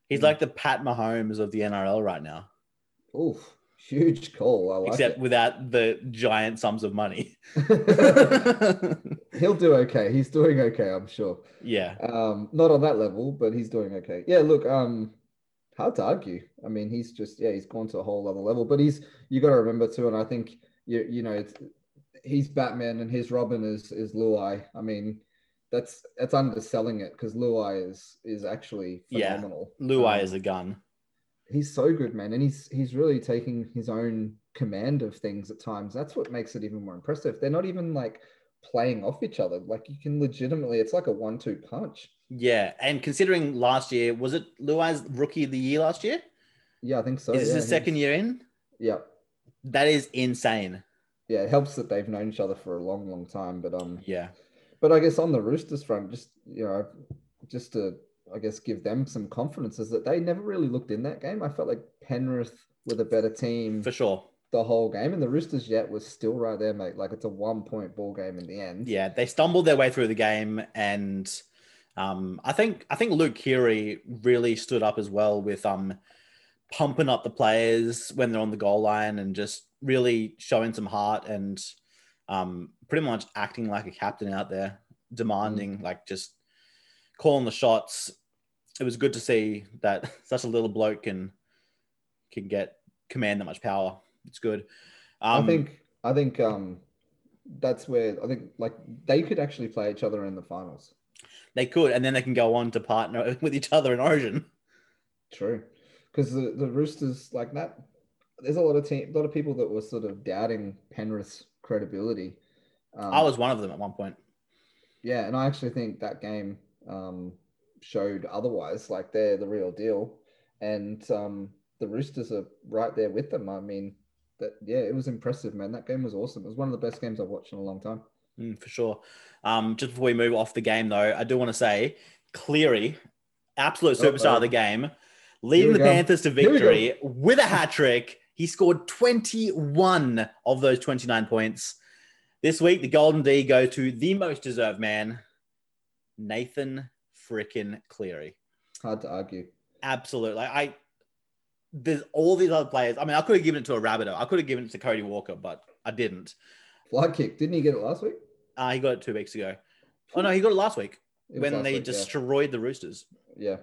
he's Mm. like the Pat Mahomes of the NRL right now, Oof, huge call. I like except without the giant sums of money. He'll do okay. He's doing okay, I'm sure. yeah, Um, not on that level, but he's doing okay. Yeah, look, um, hard to argue. I mean, he's just yeah, he's gone to a whole other level. But he's you got to remember too, and I think you you know it's he's Batman and his Robin is is Luai. I mean, that's that's underselling it because Luai is is actually Yeah. phenomenal. Luai Um, is a gun. he's so good, man, and he's he's really taking his own command of things at times. That's what makes it even more impressive. They're not even like playing off each other. Like you can legitimately, it's like a one-two punch. Yeah, and considering last year was it Luai's rookie of the year last year? Yeah, I think so. is this yeah, his second year in? Yeah, That is insane. yeah. It helps that they've known each other for a long, long time. But um, Yeah, but I guess on the Roosters front, just you know, just to I guess give them some confidence is that they never really looked in that game. I felt like Penrith were the better team for sure. the whole game, and the Roosters yet was still right there, mate. Like it's a one-point ball game in the end. Yeah, they stumbled their way through the game, and um, I think I think Luke Keary really stood up as well with um, pumping up the players when they're on the goal line and just really showing some heart and um, pretty much acting like a captain out there, demanding like just calling the shots. It was good to see that such a little bloke can can get command that much power. It's good. Um, I think I think um that's where I think like they could actually play each other in the finals. They could, and then they can go on to partner with each other in Origin. True, because the, the Roosters like that. There's a lot of team, a lot of people that were sort of doubting Penrith's credibility. Um, I was one of them at one point. yeah, and I actually think that game um, showed otherwise. Like they're the real deal, and um, the Roosters are right there with them. I mean, that yeah, it was impressive, man. That game was awesome. It was one of the best games I've watched in a long time. Mm, for sure. Um, just before we move off the game, though, I do want to say Cleary, absolute superstar Uh-oh. of the game, leading the go. Panthers to Here we go. victory with a hat trick. He scored 21 of those 29 points. This week, the Golden D go to the most deserved man, Nathan frickin' Cleary. Hard to argue. Absolutely. I there's all these other players. I mean, I could have given it to a Rabbitoh. I could have given it to Cody Walker, but I didn't. Fly kick. Didn't he get it last week? Uh, he got it two weeks ago. Oh no, he got it last week It when last they week, yeah. destroyed the Roosters. Yeah.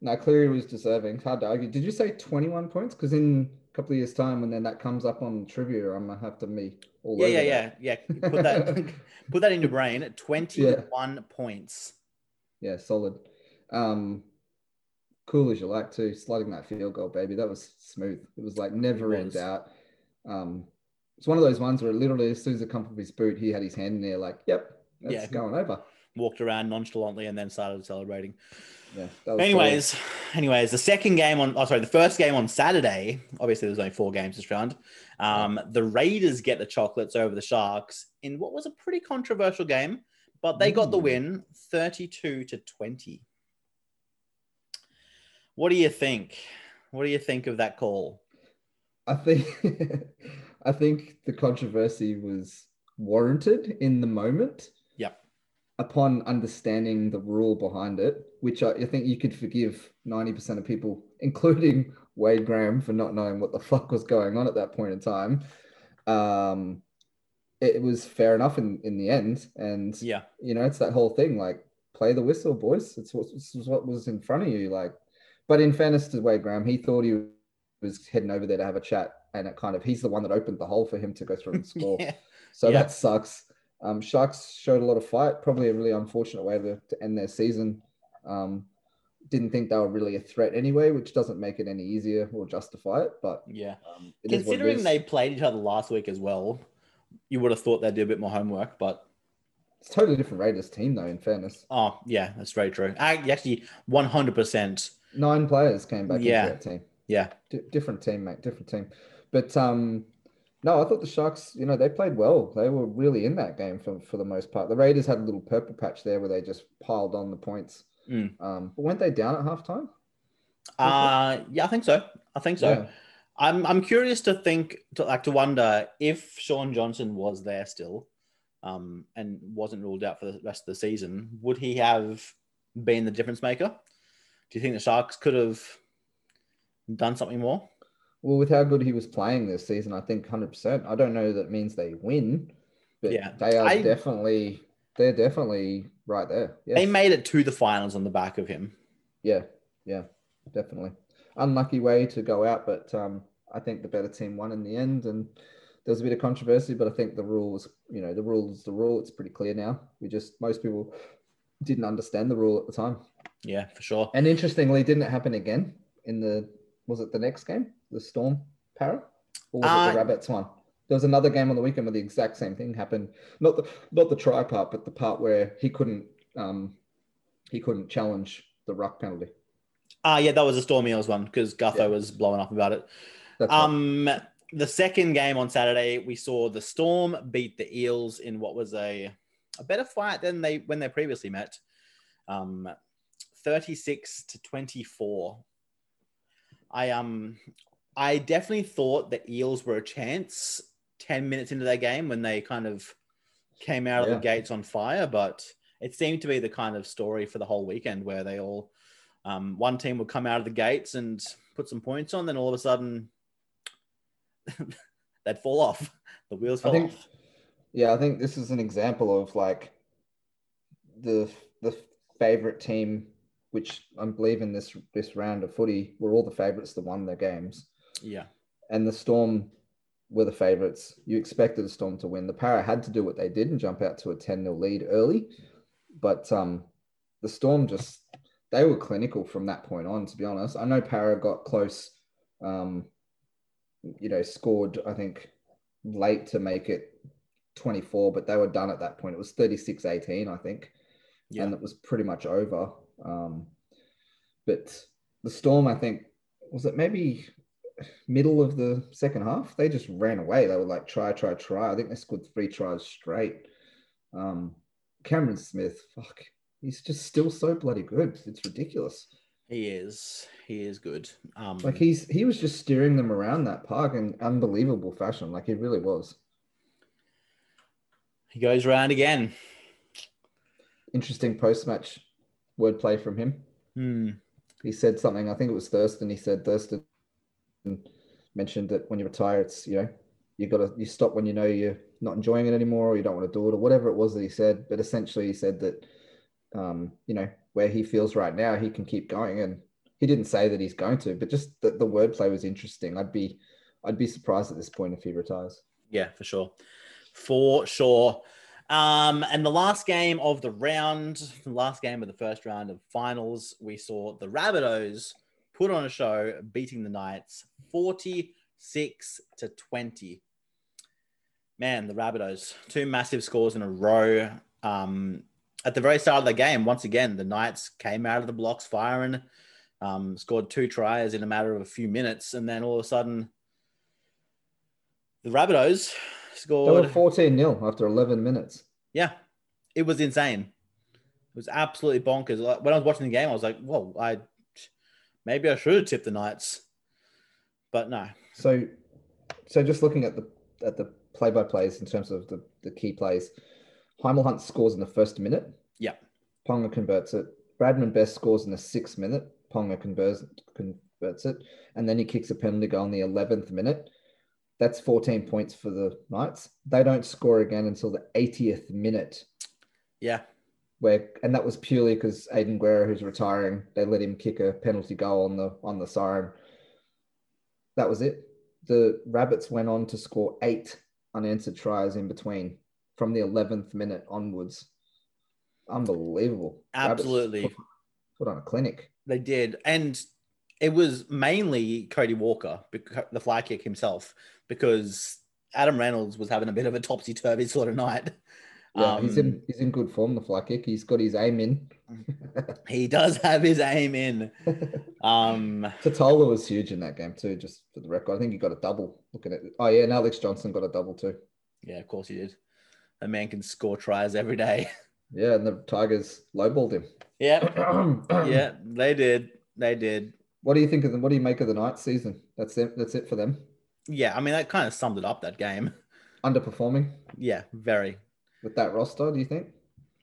Now Cleary was deserving. Hard to argue. Did you say 21 points? Because in couple of years' time, when then that comes up on trivia, I'm gonna have to me all Yeah, over yeah, that. yeah, yeah. Put that, put that in your brain. Twenty-one points. Yeah, solid. Um, cool as you like too. Sliding that field goal, baby. That was smooth. It was like never in doubt. Um, it's one of those ones where literally as soon as it come from his boot, he had his hand in there, like, "Yep, that's Yeah. going over." Walked around nonchalantly and then started celebrating. Yeah. Anyways, anyways, the second game on, oh sorry, the first game on Saturday. Obviously, there's only four games this round. Um, the Raiders get the chocolates over the Sharks in what was a pretty controversial game, but they got the Mm. win, thirty-two to twenty. What do you think? What do you think of that call? I think I think the controversy was warranted in the moment. Upon understanding the rule behind it, which I, I think you could forgive 90% of people, including Wade Graham, for not knowing what the fuck was going on at that point in time. Um, it was fair enough in, in the end. And Yeah, you know, it's that whole thing like play the whistle, boys. It's what, is what was in front of you. Like, but in fairness to Wade Graham, he thought he was heading over there to have a chat, and it kind of he's the one that opened the hole for him to go through and score. yeah, So Yeah. that sucks. Um, Sharks showed a lot of fight, probably a really unfortunate way to, to end their season. Um, didn't think they were really a threat anyway, which doesn't make it any easier or justify it. But yeah. um, it is what it Considering they played each other last week as well, you would have thought they'd do a bit more homework, but it's totally different Raiders team, though. In fairness, oh yeah, that's very true. I, actually, one hundred percent. nine players came back Yeah. into that team. Yeah, D- different team, mate. Different team. But um, no, I thought the Sharks, you know, they played well. They were really in that game for, for the most part. The Raiders had a little purple patch there where they just piled on the points. Mm. Um, but weren't they down at halftime? uh, yeah, I think so. I think so. Yeah. I'm I'm curious to think to like to wonder if Shaun Johnson was there still, um, and wasn't ruled out for the rest of the season, would he have been the difference maker? Do you think the Sharks could have done something more? Well, with how good he was playing this season, I think 100%. I don't know that means they win, but Yeah. they are I- definitely, they're definitely right there. Yes. They made it to the finals on the back of him. Yeah, yeah, definitely. Unlucky way to go out, but um, I think the better team won in the end. And there was a bit of controversy, but I think the rule was, you know, the rule is the rule. It's pretty clear now. We just most people didn't understand the rule at the time. Yeah, for sure. And interestingly, didn't it happen again in the was it the next game, the Storm Parra, or was it Uh, the Rabbits one? There was another game on the weekend where the exact same thing happened. Not the not the try part, but the part where he couldn't um he couldn't challenge the ruck penalty. Ah, yeah, that was a Storm Eels one because Gutho Yeah. was blowing up about it. That's right. Um, the second game on Saturday, we saw the Storm beat the Eels in what was a, a better fight than they when they previously met. Um, 36 to 24. I um I definitely thought the Eels were a chance 10 minutes into their game when they kind of came out of the gates on fire, but it seemed to be the kind of story for the whole weekend where they all um, one team would come out of the gates and put some points on, then all of a sudden they'd fall off. The wheels fell think, off. yeah, I think this is an example of like the the favorite team, which I believe in this this round of footy were all the favorites that won their games, Yeah. and the Storm were the favourites. You expected the Storm to win. The Parra had to do what they did and jump out to a 10 0 lead early. But um, the Storm just, they were clinical from that point on, to be honest. I know Parra got close, um, you know, scored, I think, late to make it 24, but they were done at that point. It was 36 18, I think. Yeah. And it was pretty much over. Um, but the Storm, I think, was it maybe middle of the second half? They just ran away. They were like try, try, try. I think they scored three tries straight. Um, Cameron Smith, fuck, he's just still so bloody good. It's ridiculous. He is. He is good. Um, Like he's he was just steering them around that park in unbelievable fashion. Like he really was. he goes round again. Interesting post match wordplay from him. Hmm. he said something. I think it was Thurston. He said Thurston mentioned that when you retire, it's you know you got to you stop when you know you're not enjoying it anymore or you don't want to do it or whatever it was that he said. But essentially, he said that um, you know where he feels right now, he can keep going. And he didn't say that he's going to, but just that the wordplay was interesting. I'd be I'd be surprised at this point if he retires. Yeah, for sure. For sure. Um, and the last game of the round, the last game of the first round of finals, we saw the Rabbitohs put on a show, beating the Knights 46 to 20. Man, the Rabbitohs, two massive scores in a row. Um, at the very start of the game, once again, the Knights came out of the blocks firing, um, scored two tries in a matter of a few minutes, and then all of a sudden, the Rabbitohs They were scored. 14 0 after 11 minutes. Yeah, it was insane. It was absolutely bonkers. Like, When I was watching the game, I was like, "Whoa, I maybe I should have tipped the Knights," but no. So, so just looking at the at the play by plays in terms of the, the key plays, Hymel Hunt scores in the first minute. Yeah. Ponga converts it. Bradman Best scores in the sixth minute. Ponga converts converts it, and then he kicks a penalty goal in the eleventh minute. That's 14 points for the Knights. They don't score again until the 80th minute, Yeah, where and that was purely because Aidan Guerra, who's retiring, they let him kick a penalty goal on the on the siren. That was it. The Rabbits went on to score eight unanswered tries in between from the 11th minute onwards. Unbelievable. Absolutely. put, put on a clinic. They did, and it was mainly Cody Walker, the fly kick himself, because Adam Reynolds was having a bit of a topsy turvy sort of night. Yeah, he's Um, in he's in good form. The fly kick. He's got his aim in. He does have his aim in. Um, Tatola was huge in that game too. Just for the record, I think he got a double. Looking at oh yeah, and Alex Johnston got a double too. yeah, of course he did. A man can score tries every day. Yeah, and the Tigers lowballed him. Yeah, yeah. yeah, they did. They did. What do you think of them? What do you make of the night season? That's it. That's it for them. Yeah, I mean that kind of summed it up that game. Underperforming Yeah, very. With that roster. Do you think,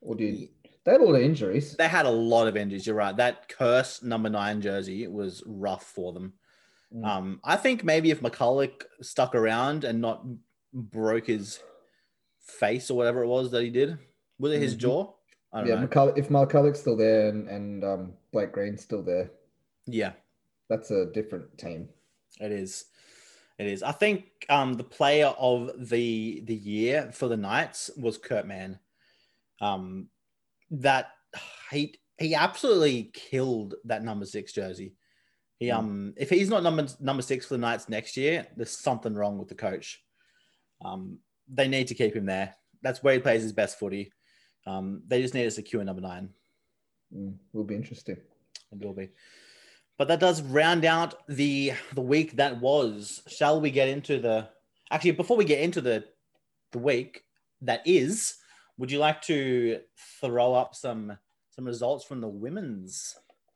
or do you? They had a lot of injuries. They had a lot of injuries. You're right. That curse number nine jersey was rough for them. Mm. Um, I think maybe if McCullough stuck around and not broke his face or whatever it was that he did, was it his Mhm. jaw? I don't Yeah, know. McCull- if McCullough's still there and, and um, Blake Green's still there, Yeah, that's a different team. it is. It is. I think um, the player of the the year for the Knights was Kurt Mann. Um, that he he absolutely killed that number six jersey. He Mm. um if he's not number number six for the Knights next year, there's something wrong with the coach. Um, they need to keep him there. That's where he plays his best footy. Um, they just need to secure number nine. Mm, will be interesting. It will be. But that does round out the the week that was. Shall we get into the actually before we get into the the week that is, would you like to throw up some some results from the women's?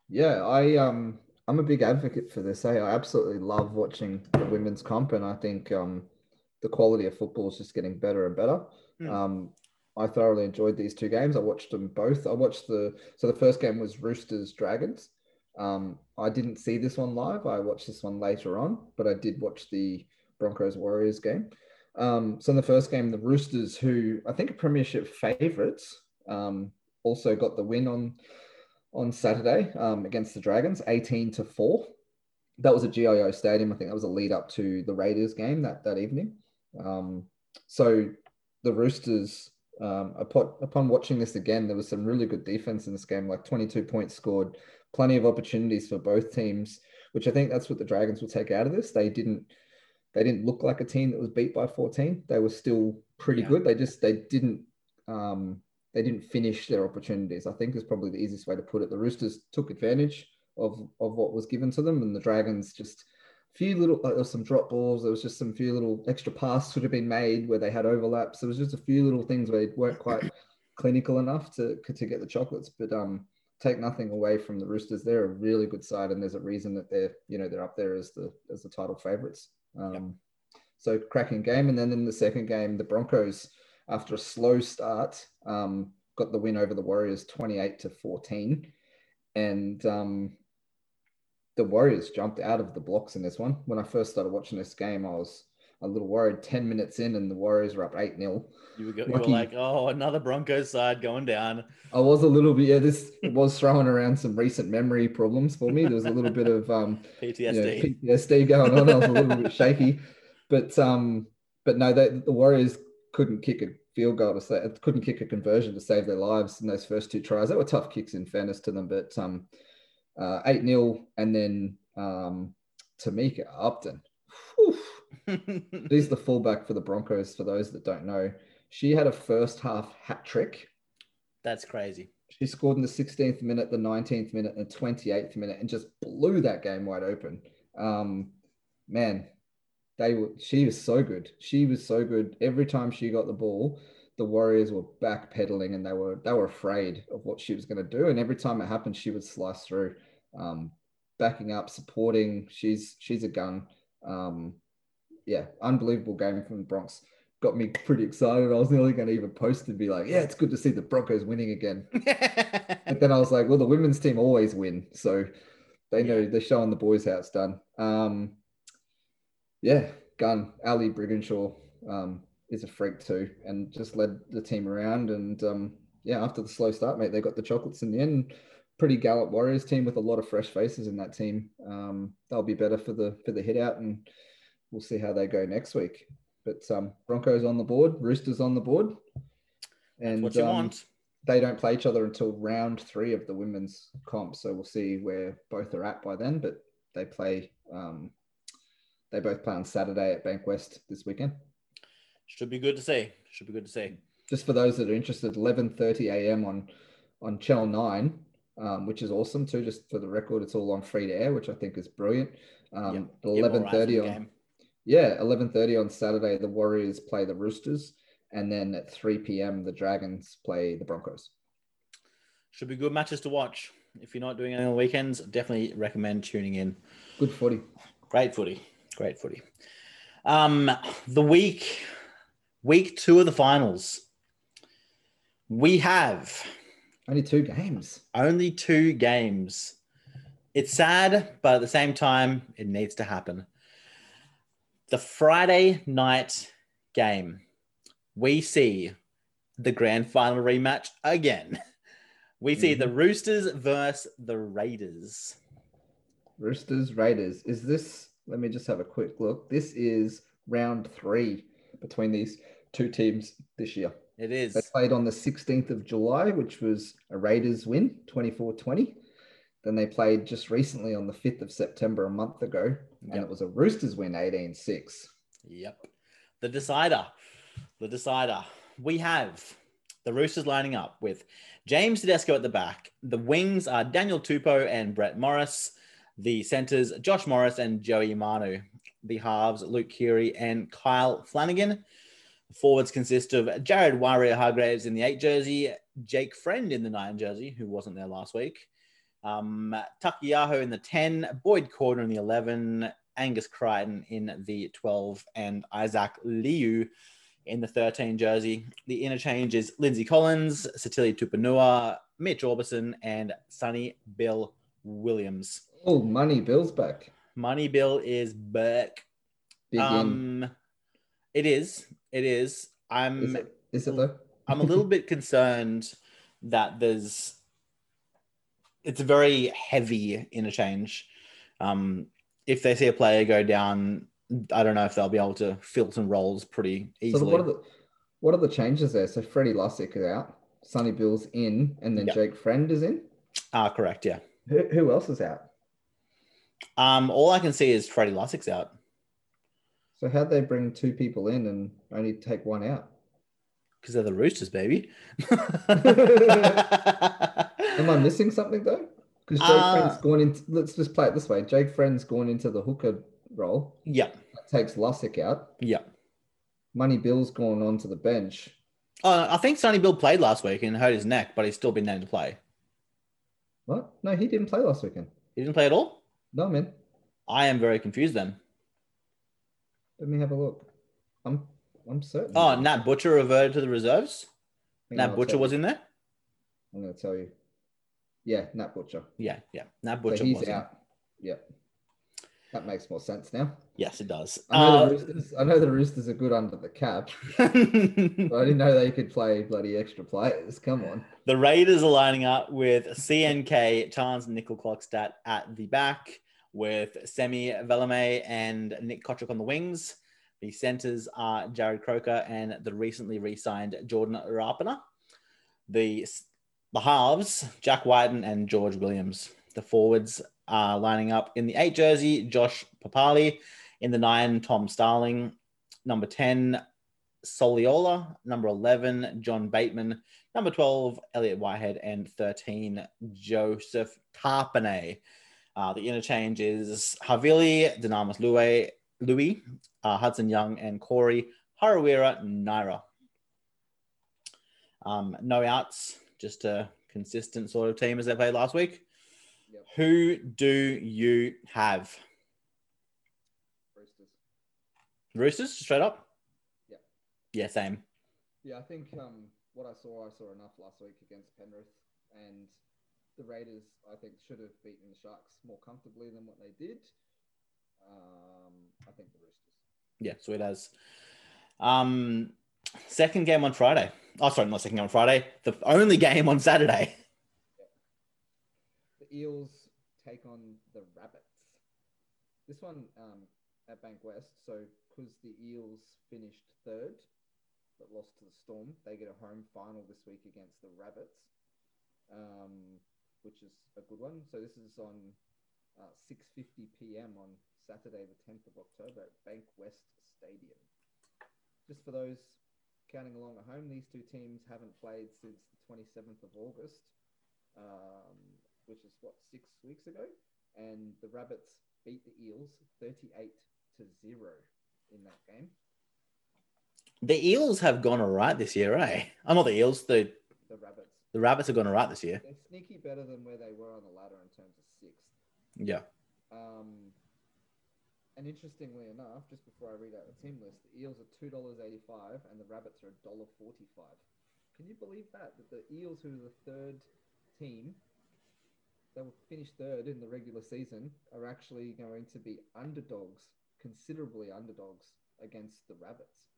Yeah, I um I'm a big advocate for this. eh? I absolutely love watching the women's comp, and I think um the quality of football is just getting better and better. Hmm. Um, I thoroughly enjoyed these two games. I watched them both. I watched the so the first game was Roosters Dragons. Um, I didn't see this one live. I watched this one later on, but I did watch the Broncos Warriors game. Um, so in the first game, the Roosters, who I think are Premiership favourites, um, also got the win on on Saturday um, against the Dragons, eighteen to four. That was a GIO Stadium. I think that was a lead up to the Raiders game that that evening. Um, so the Roosters, um, upon, upon watching this again, there was some really good defense in this game, like 22 points scored, plenty of opportunities for both teams, which I think that's what the Dragons will take out of this. They didn't they didn't look like a team that was beat by 14. They were still pretty Yeah. good. They just they didn't um, they didn't finish their opportunities. I think is probably the easiest way to put it. The Roosters took advantage of of what was given to them, and the Dragons just a few little like there was some drop balls. There was just some few little extra passes could have been made where they had overlaps. There was just a few little things where they weren't quite clinical enough to to get the chocolates. But um, take nothing away from the Roosters. They're a really good side, and there's a reason that they're you know they're up there as the as the title favourites. Um, So cracking game, and then in the second game, the Broncos, after a slow start, um, got the win over the Warriors, twenty eight to fourteen, and um, the Warriors jumped out of the blocks in this one. When I first started watching this game, I was a little worried. Ten minutes in, and the Warriors were up eight 0 You you were like, oh, another Broncos side going down. I was a little bit, yeah. This was throwing around some recent memory problems for me. There was a little bit of um, PTSD. yeah, PTSD going on. I was a little bit shaky, but um, but no, they, the Warriors couldn't kick a field goal to say couldn't kick a conversion to save their lives in those first two tries. They were tough kicks in fairness to them, but um, uh, eight 0 and then um, Tamika Upton. Whew. She's the fullback for the Broncos. For those that don't know, she had a first half hat trick. That's crazy. She scored in the 16th minute, the 19th minute, and 28th minute, and just blew that game wide open. Um, man, they were. She was so good. She was so good. Every time she got the ball, the Warriors were backpedaling, and they were they were afraid of what she was going to do. And every time it happened, she would slice through, um, backing up, supporting. She's she's a gun. Um, yeah, unbelievable game from the Bronx. Got me pretty excited. I was nearly going to even post and be like, "Yeah, it's good to see the Broncos winning again." But then I was like, well, the women's team always win. So they know they're showing the boys how it's done. Um, yeah, gun. Ali Brigginshaw um, is a freak too and just led the team around. And um, yeah, after the slow start, mate, they got the chocolates in the end. Pretty gallant Warriors team with a lot of fresh faces in that team. Um, they'll be better for the for the hit out, and we'll see how they go next week. But um, Broncos on the board, Roosters on the board, and what you um, want. they don't play each other until round three of the women's comp. So we'll see where both are at by then. But they play, um, they both play on Saturday at Bankwest this weekend. Should be good to see. Should be good to see. Just for those that are interested, 11:30 a.m. on on Channel Nine, um, which is awesome too. Just for the record, it's all on free to air, which I think is brilliant. Um, on 11:30 the on yeah, 11:30 on Saturday, the Warriors play the Roosters, and then at 3 p.m. the Dragons play the Broncos. Should be good matches to watch. If you're not doing anything on the weekends, definitely recommend tuning in. Good footy. Great footy. Great footy. Um, the week, week two of the finals. We have Only two games. only two games. It's sad, but at the same time, it needs to happen. The Friday night game, we see the grand final rematch again. We see the mm-hmm. Roosters versus the Raiders. Roosters, Raiders. Is this, let me just have a quick look. This is round three between these two teams this year. It is. They played on the 16th of July, which was a Raiders win, 24 20. Then they played just recently on the 5th of September, a month ago, and Yep. it was a Roosters win, 18 6. Yep. The decider. The decider. We have the Roosters lining up with James Tedesco at the back. The wings are Daniel Tupou and Brett Morris. The centers, Josh Morris and Joey Manu. The halves, Luke Keary and Kyle Flanagan. The forwards consist of Jared Waerea-Hargreaves in the eight jersey, Jake Friend in the nine jersey, who wasn't there last week. Um, Taukeiaho in the 10, Boyd Cordner in the 11, Angus Crichton in the 12, and Isaac Liu in the 13 jersey. The interchange is Lindsay Collins, Sitili Tupouniua, Mitch Aubusson, and Sonny Bill Williams. Oh, money, Bill's back. Money Bill is back. Big in. Um, it is. It is. I'm Is it, is it though? I'm a little bit concerned that there's it's a very heavy interchange. Um, if they see a player go down I don't know if they'll be able to fill some roles pretty So easily. what are the what are the changes there? So Freddie Lussick is out, Sonny Bill's in, and then Yep. Jake Friend is in. Ah, correct. Yeah. Who, who else is out? Um, all I can see is Freddie Lussick's out So how'd they bring two people in and only take one out? because they're the Roosters, baby. Am I missing something though? Because Jake Uh, Friend's gone into. Let's just play it this way. Jake Friend's gone into the hooker role. Yeah. That takes Lussick out. Yeah. Money Bill's gone onto the bench. Uh, I think Sonny Bill played last week and hurt his neck, but he's still been named to play. What? No, he didn't play last weekend. He didn't play at all. No, man. I am very confused then. Let me have a look. I'm I'm certain. Oh, Nat Butcher reverted to the reserves. Nat Butcher was in there. I'm going to tell you. Yeah, Nat Butcher. Yeah, yeah. Nat So Butcher he's was in. out. Yep. That makes more sense now. Yes, it does. I know, Uh, the Roosters, I know the Roosters are good under the cap, but I didn't know they could play bloody extra players. Come on. The Raiders are lining up with CNK, Charnze Nicoll-Klokstad at the back, with Semi Valemei and Nick Cotric on the wings. The centers are Jarrod Croker and the recently re signed Jordan Rapana. The, the halves, Jack Wighton and George Williams. The forwards are lining up in the eight jersey, Josh Papalii. In the nine, Tom Starling. Number 10, Soliola. Number 11, John Bateman. Number 12, Elliott Whitehead. And 13, Joseph Tapine. Uh, the interchange is Havili, Dunamis Lui, Louis uh, Hudson Young, and Corey Harawira-Naera. Um, no outs, just a consistent sort of team as they played last week. Yep. Who do you have? Roosters. Roosters, straight up? Yep. Yeah, same. Yeah, I think um, what I saw, I saw enough last week against Penrith, and the Raiders, I think, should have beaten the Sharks more comfortably than what they did. Um, I think the Roosters. Yeah, sweet as. Um, second game on Friday. Oh, sorry, not second game on Friday. The only game on Saturday. The Eels take on the Rabbits. This one um, at Bankwest. So, because the Eels finished third but lost to the Storm, they get a home final this week against the Rabbits, um, which is a good one. So, this is on uh, 6:50 p.m. on Saturday, the 10th of October at Bank West Stadium. Just for those counting along at home, these two teams haven't played since the 27th of August. Um, which is what six weeks ago, and the Rabbits beat the Eels thirty-eight to zero in that game. The Eels have gone all right this year, eh? I'm not the Eels. The The Rabbits the Rabbits have gone all right this year. they're sneaky better than where they were on the ladder in terms of sixth. Yeah. Um, and interestingly enough, just before I read out the team list, the Eels are two dollars eighty-five, and the Rabbits are $1.45. Can you believe that? That the Eels, who are the third team, they will finish third in the regular season, are actually going to be underdogs, considerably underdogs against the Rabbits.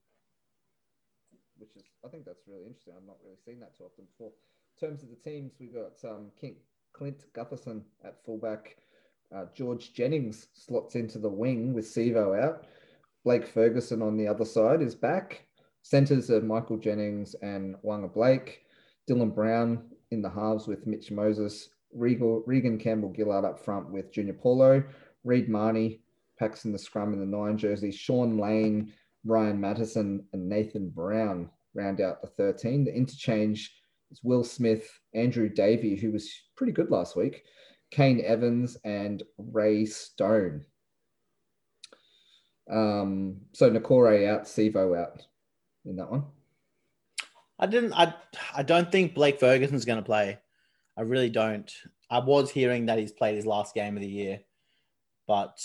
Which is, I think that's really interesting. I've not really seen that too often before. In terms of the teams, we've got um, King, Clint Gutherson at fullback. Uh, George Jennings slots into the wing with Sivo out. Blake Ferguson on the other side is back. Centers are Michael Jennings and Waqa Blake. Dylan Brown in the halves with Mitch Moses. Regal, Reagan Campbell Gillard up front with Junior Paulo. Reed Mahoney, packs in the scrum in the nine jersey. Sean Lane, Ryan Matterson, and Nathan Brown round out the 13. The interchange is Will Smith, Andrew Davey, who was pretty good last week, Kane Evans, and Ray Stone. Um, so Niukore out, Sivo out in that one. I didn't. I. I don't think Blake Ferguson's going to play. I really don't. I was hearing that he's played his last game of the year, but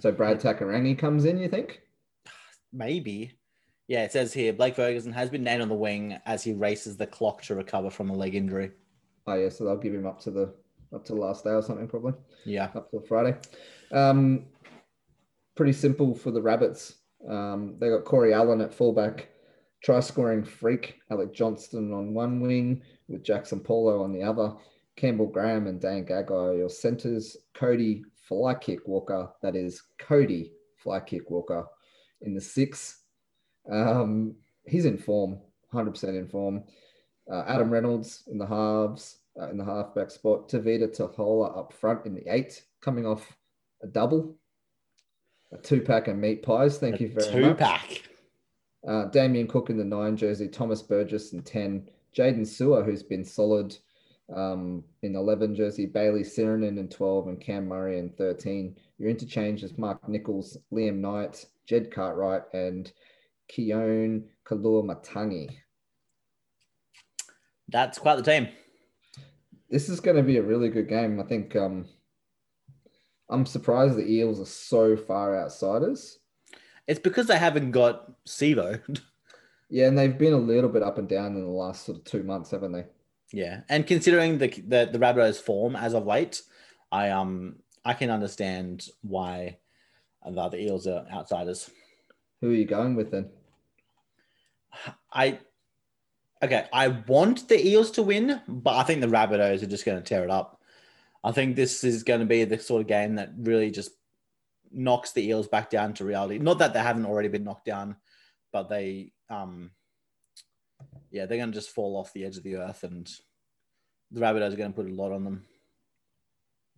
So Brad Takairangi comes in, you think? maybe. Yeah, it says here Blake Ferguson has been named on the wing as he races the clock to recover from a leg injury. Oh yeah, so they'll give him up to the up to the last day or something, probably. Yeah. up till Friday. Um, pretty simple for the Rabbits. Um, they got Corey Allan at fullback, try scoring freak, Alex Johnston on one wing with Jaxson Paulo on the other, Campbell Graham and Dan Gagai are your centers, Cody Fly Kick Walker, that is Cody fly kick Walker in the six. Um, he's in form, 100% in form. Uh, Adam Reynolds in the halves, uh, in the halfback spot. Tevita Tatola up front in the eight, coming off a double, a two pack of meat pies. Thank you very Two much. pack. Uh, Damien Cook in the nine jersey, Thomas Burgess in 10, Jaden Sewer, who's been solid um, in 11 jersey, Bailey Sironen in 12, and Cam Murray in 13. Your interchange is Mark Nicholls, Liam Knight, Jed Cartwright, and Keone Kalua Matangi. That's quite the team. This is going to be a really good game. I think um, I'm surprised the Eels are so far outsiders. It's because they haven't got Sivo. Yeah, and they've been a little bit up and down in the last sort of two months, haven't they? yeah, and considering the the the Rabbitohs' form as of late, I um I can understand why the, the Eels are outsiders. Who are you going with then? I okay, I want the Eels to win, but I think the Rabbitohs are just going to tear it up. I think this is going to be the sort of game that really just knocks the Eels back down to reality. Not that they haven't already been knocked down, but they um yeah, they're going to just fall off the edge of the earth and the Rabbitohs are going to put a lot on them.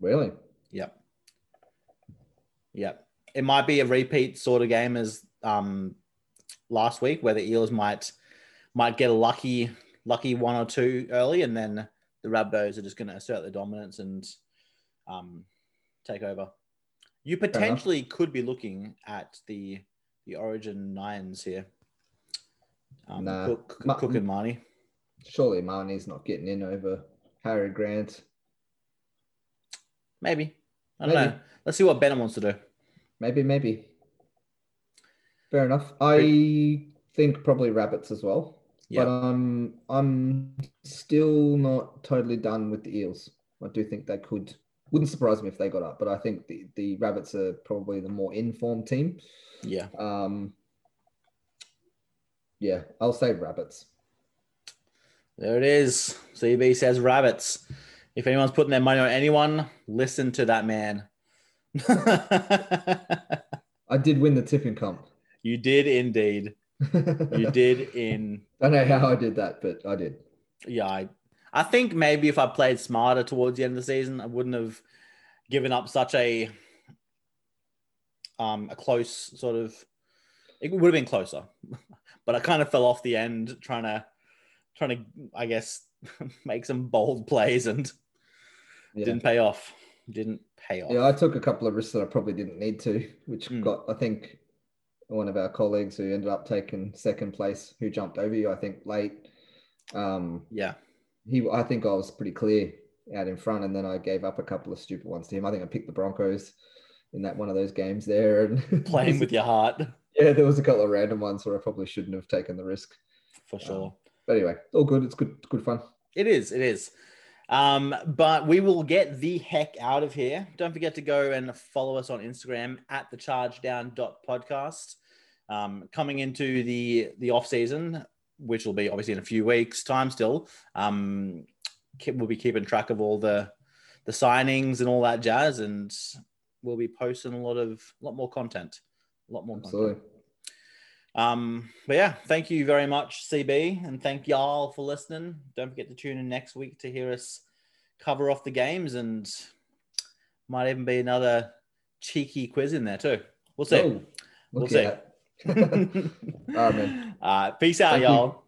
Really? Yep. Yep. It might be a repeat sort of game as um, last week, where the Eels might might get a lucky lucky one or two early, and then the Rabbitohs are just going to assert their dominance and um, take over. You potentially could be looking at the the Origin nines here. Um, Nah. Cook, Ma- Cook and Mahoney. Surely Mahoney's not getting in over Harry Grant. Maybe. I don't Maybe. know. Let's see what Bennett wants to do. Maybe, maybe. Fair enough. I think probably rabbits as well. Yeah. But I'm I'm still not totally done with the eels. I do think they could. Wouldn't surprise me if they got up, but I think the, the rabbits are probably the more informed team. Yeah. Um, yeah, I'll say rabbits. There it is. CB says rabbits. If anyone's putting their money on anyone, listen to that man. I did win the tipping comp. you did indeed. You did in I don't know how I did that, but I did. yeah. I, I think maybe if I played smarter towards the end of the season, I wouldn't have given up such a um a close sort of it would have been closer. but I kind of fell off the end trying to trying to I guess make some bold plays and Yeah. didn't pay off. Didn't pay off. Yeah, I took a couple of risks that I probably didn't need to, which Mm. got, I think, one of our colleagues who ended up taking second place, who jumped over you, I think, late. Um, yeah. he, I think I was pretty clear out in front, and then I gave up a couple of stupid ones to him. I think I picked the Broncos in that one of those games there, and Playing with your heart yeah, there was a couple of random ones where I probably shouldn't have taken the risk. for sure. But anyway, all good. It's good, good fun. It is. It is. Um, but we will get the heck out of here. Don't forget to go and follow us on Instagram at the Charge Down chargedown.podcast. Um, coming into the the off season, which will be obviously in a few weeks' time still. Um, we'll be keeping track of all the the signings and all that jazz, and we'll be posting a lot of a lot more content. A lot more content. Absolutely. Um, but yeah, thank you very much, CB, and thank y'all for listening. Don't forget to tune in next week to hear us cover off the games and might even be another cheeky quiz in there too. We'll see. Oh, We'll see. at. All right, man. Uh, peace out, Thank you. y'all.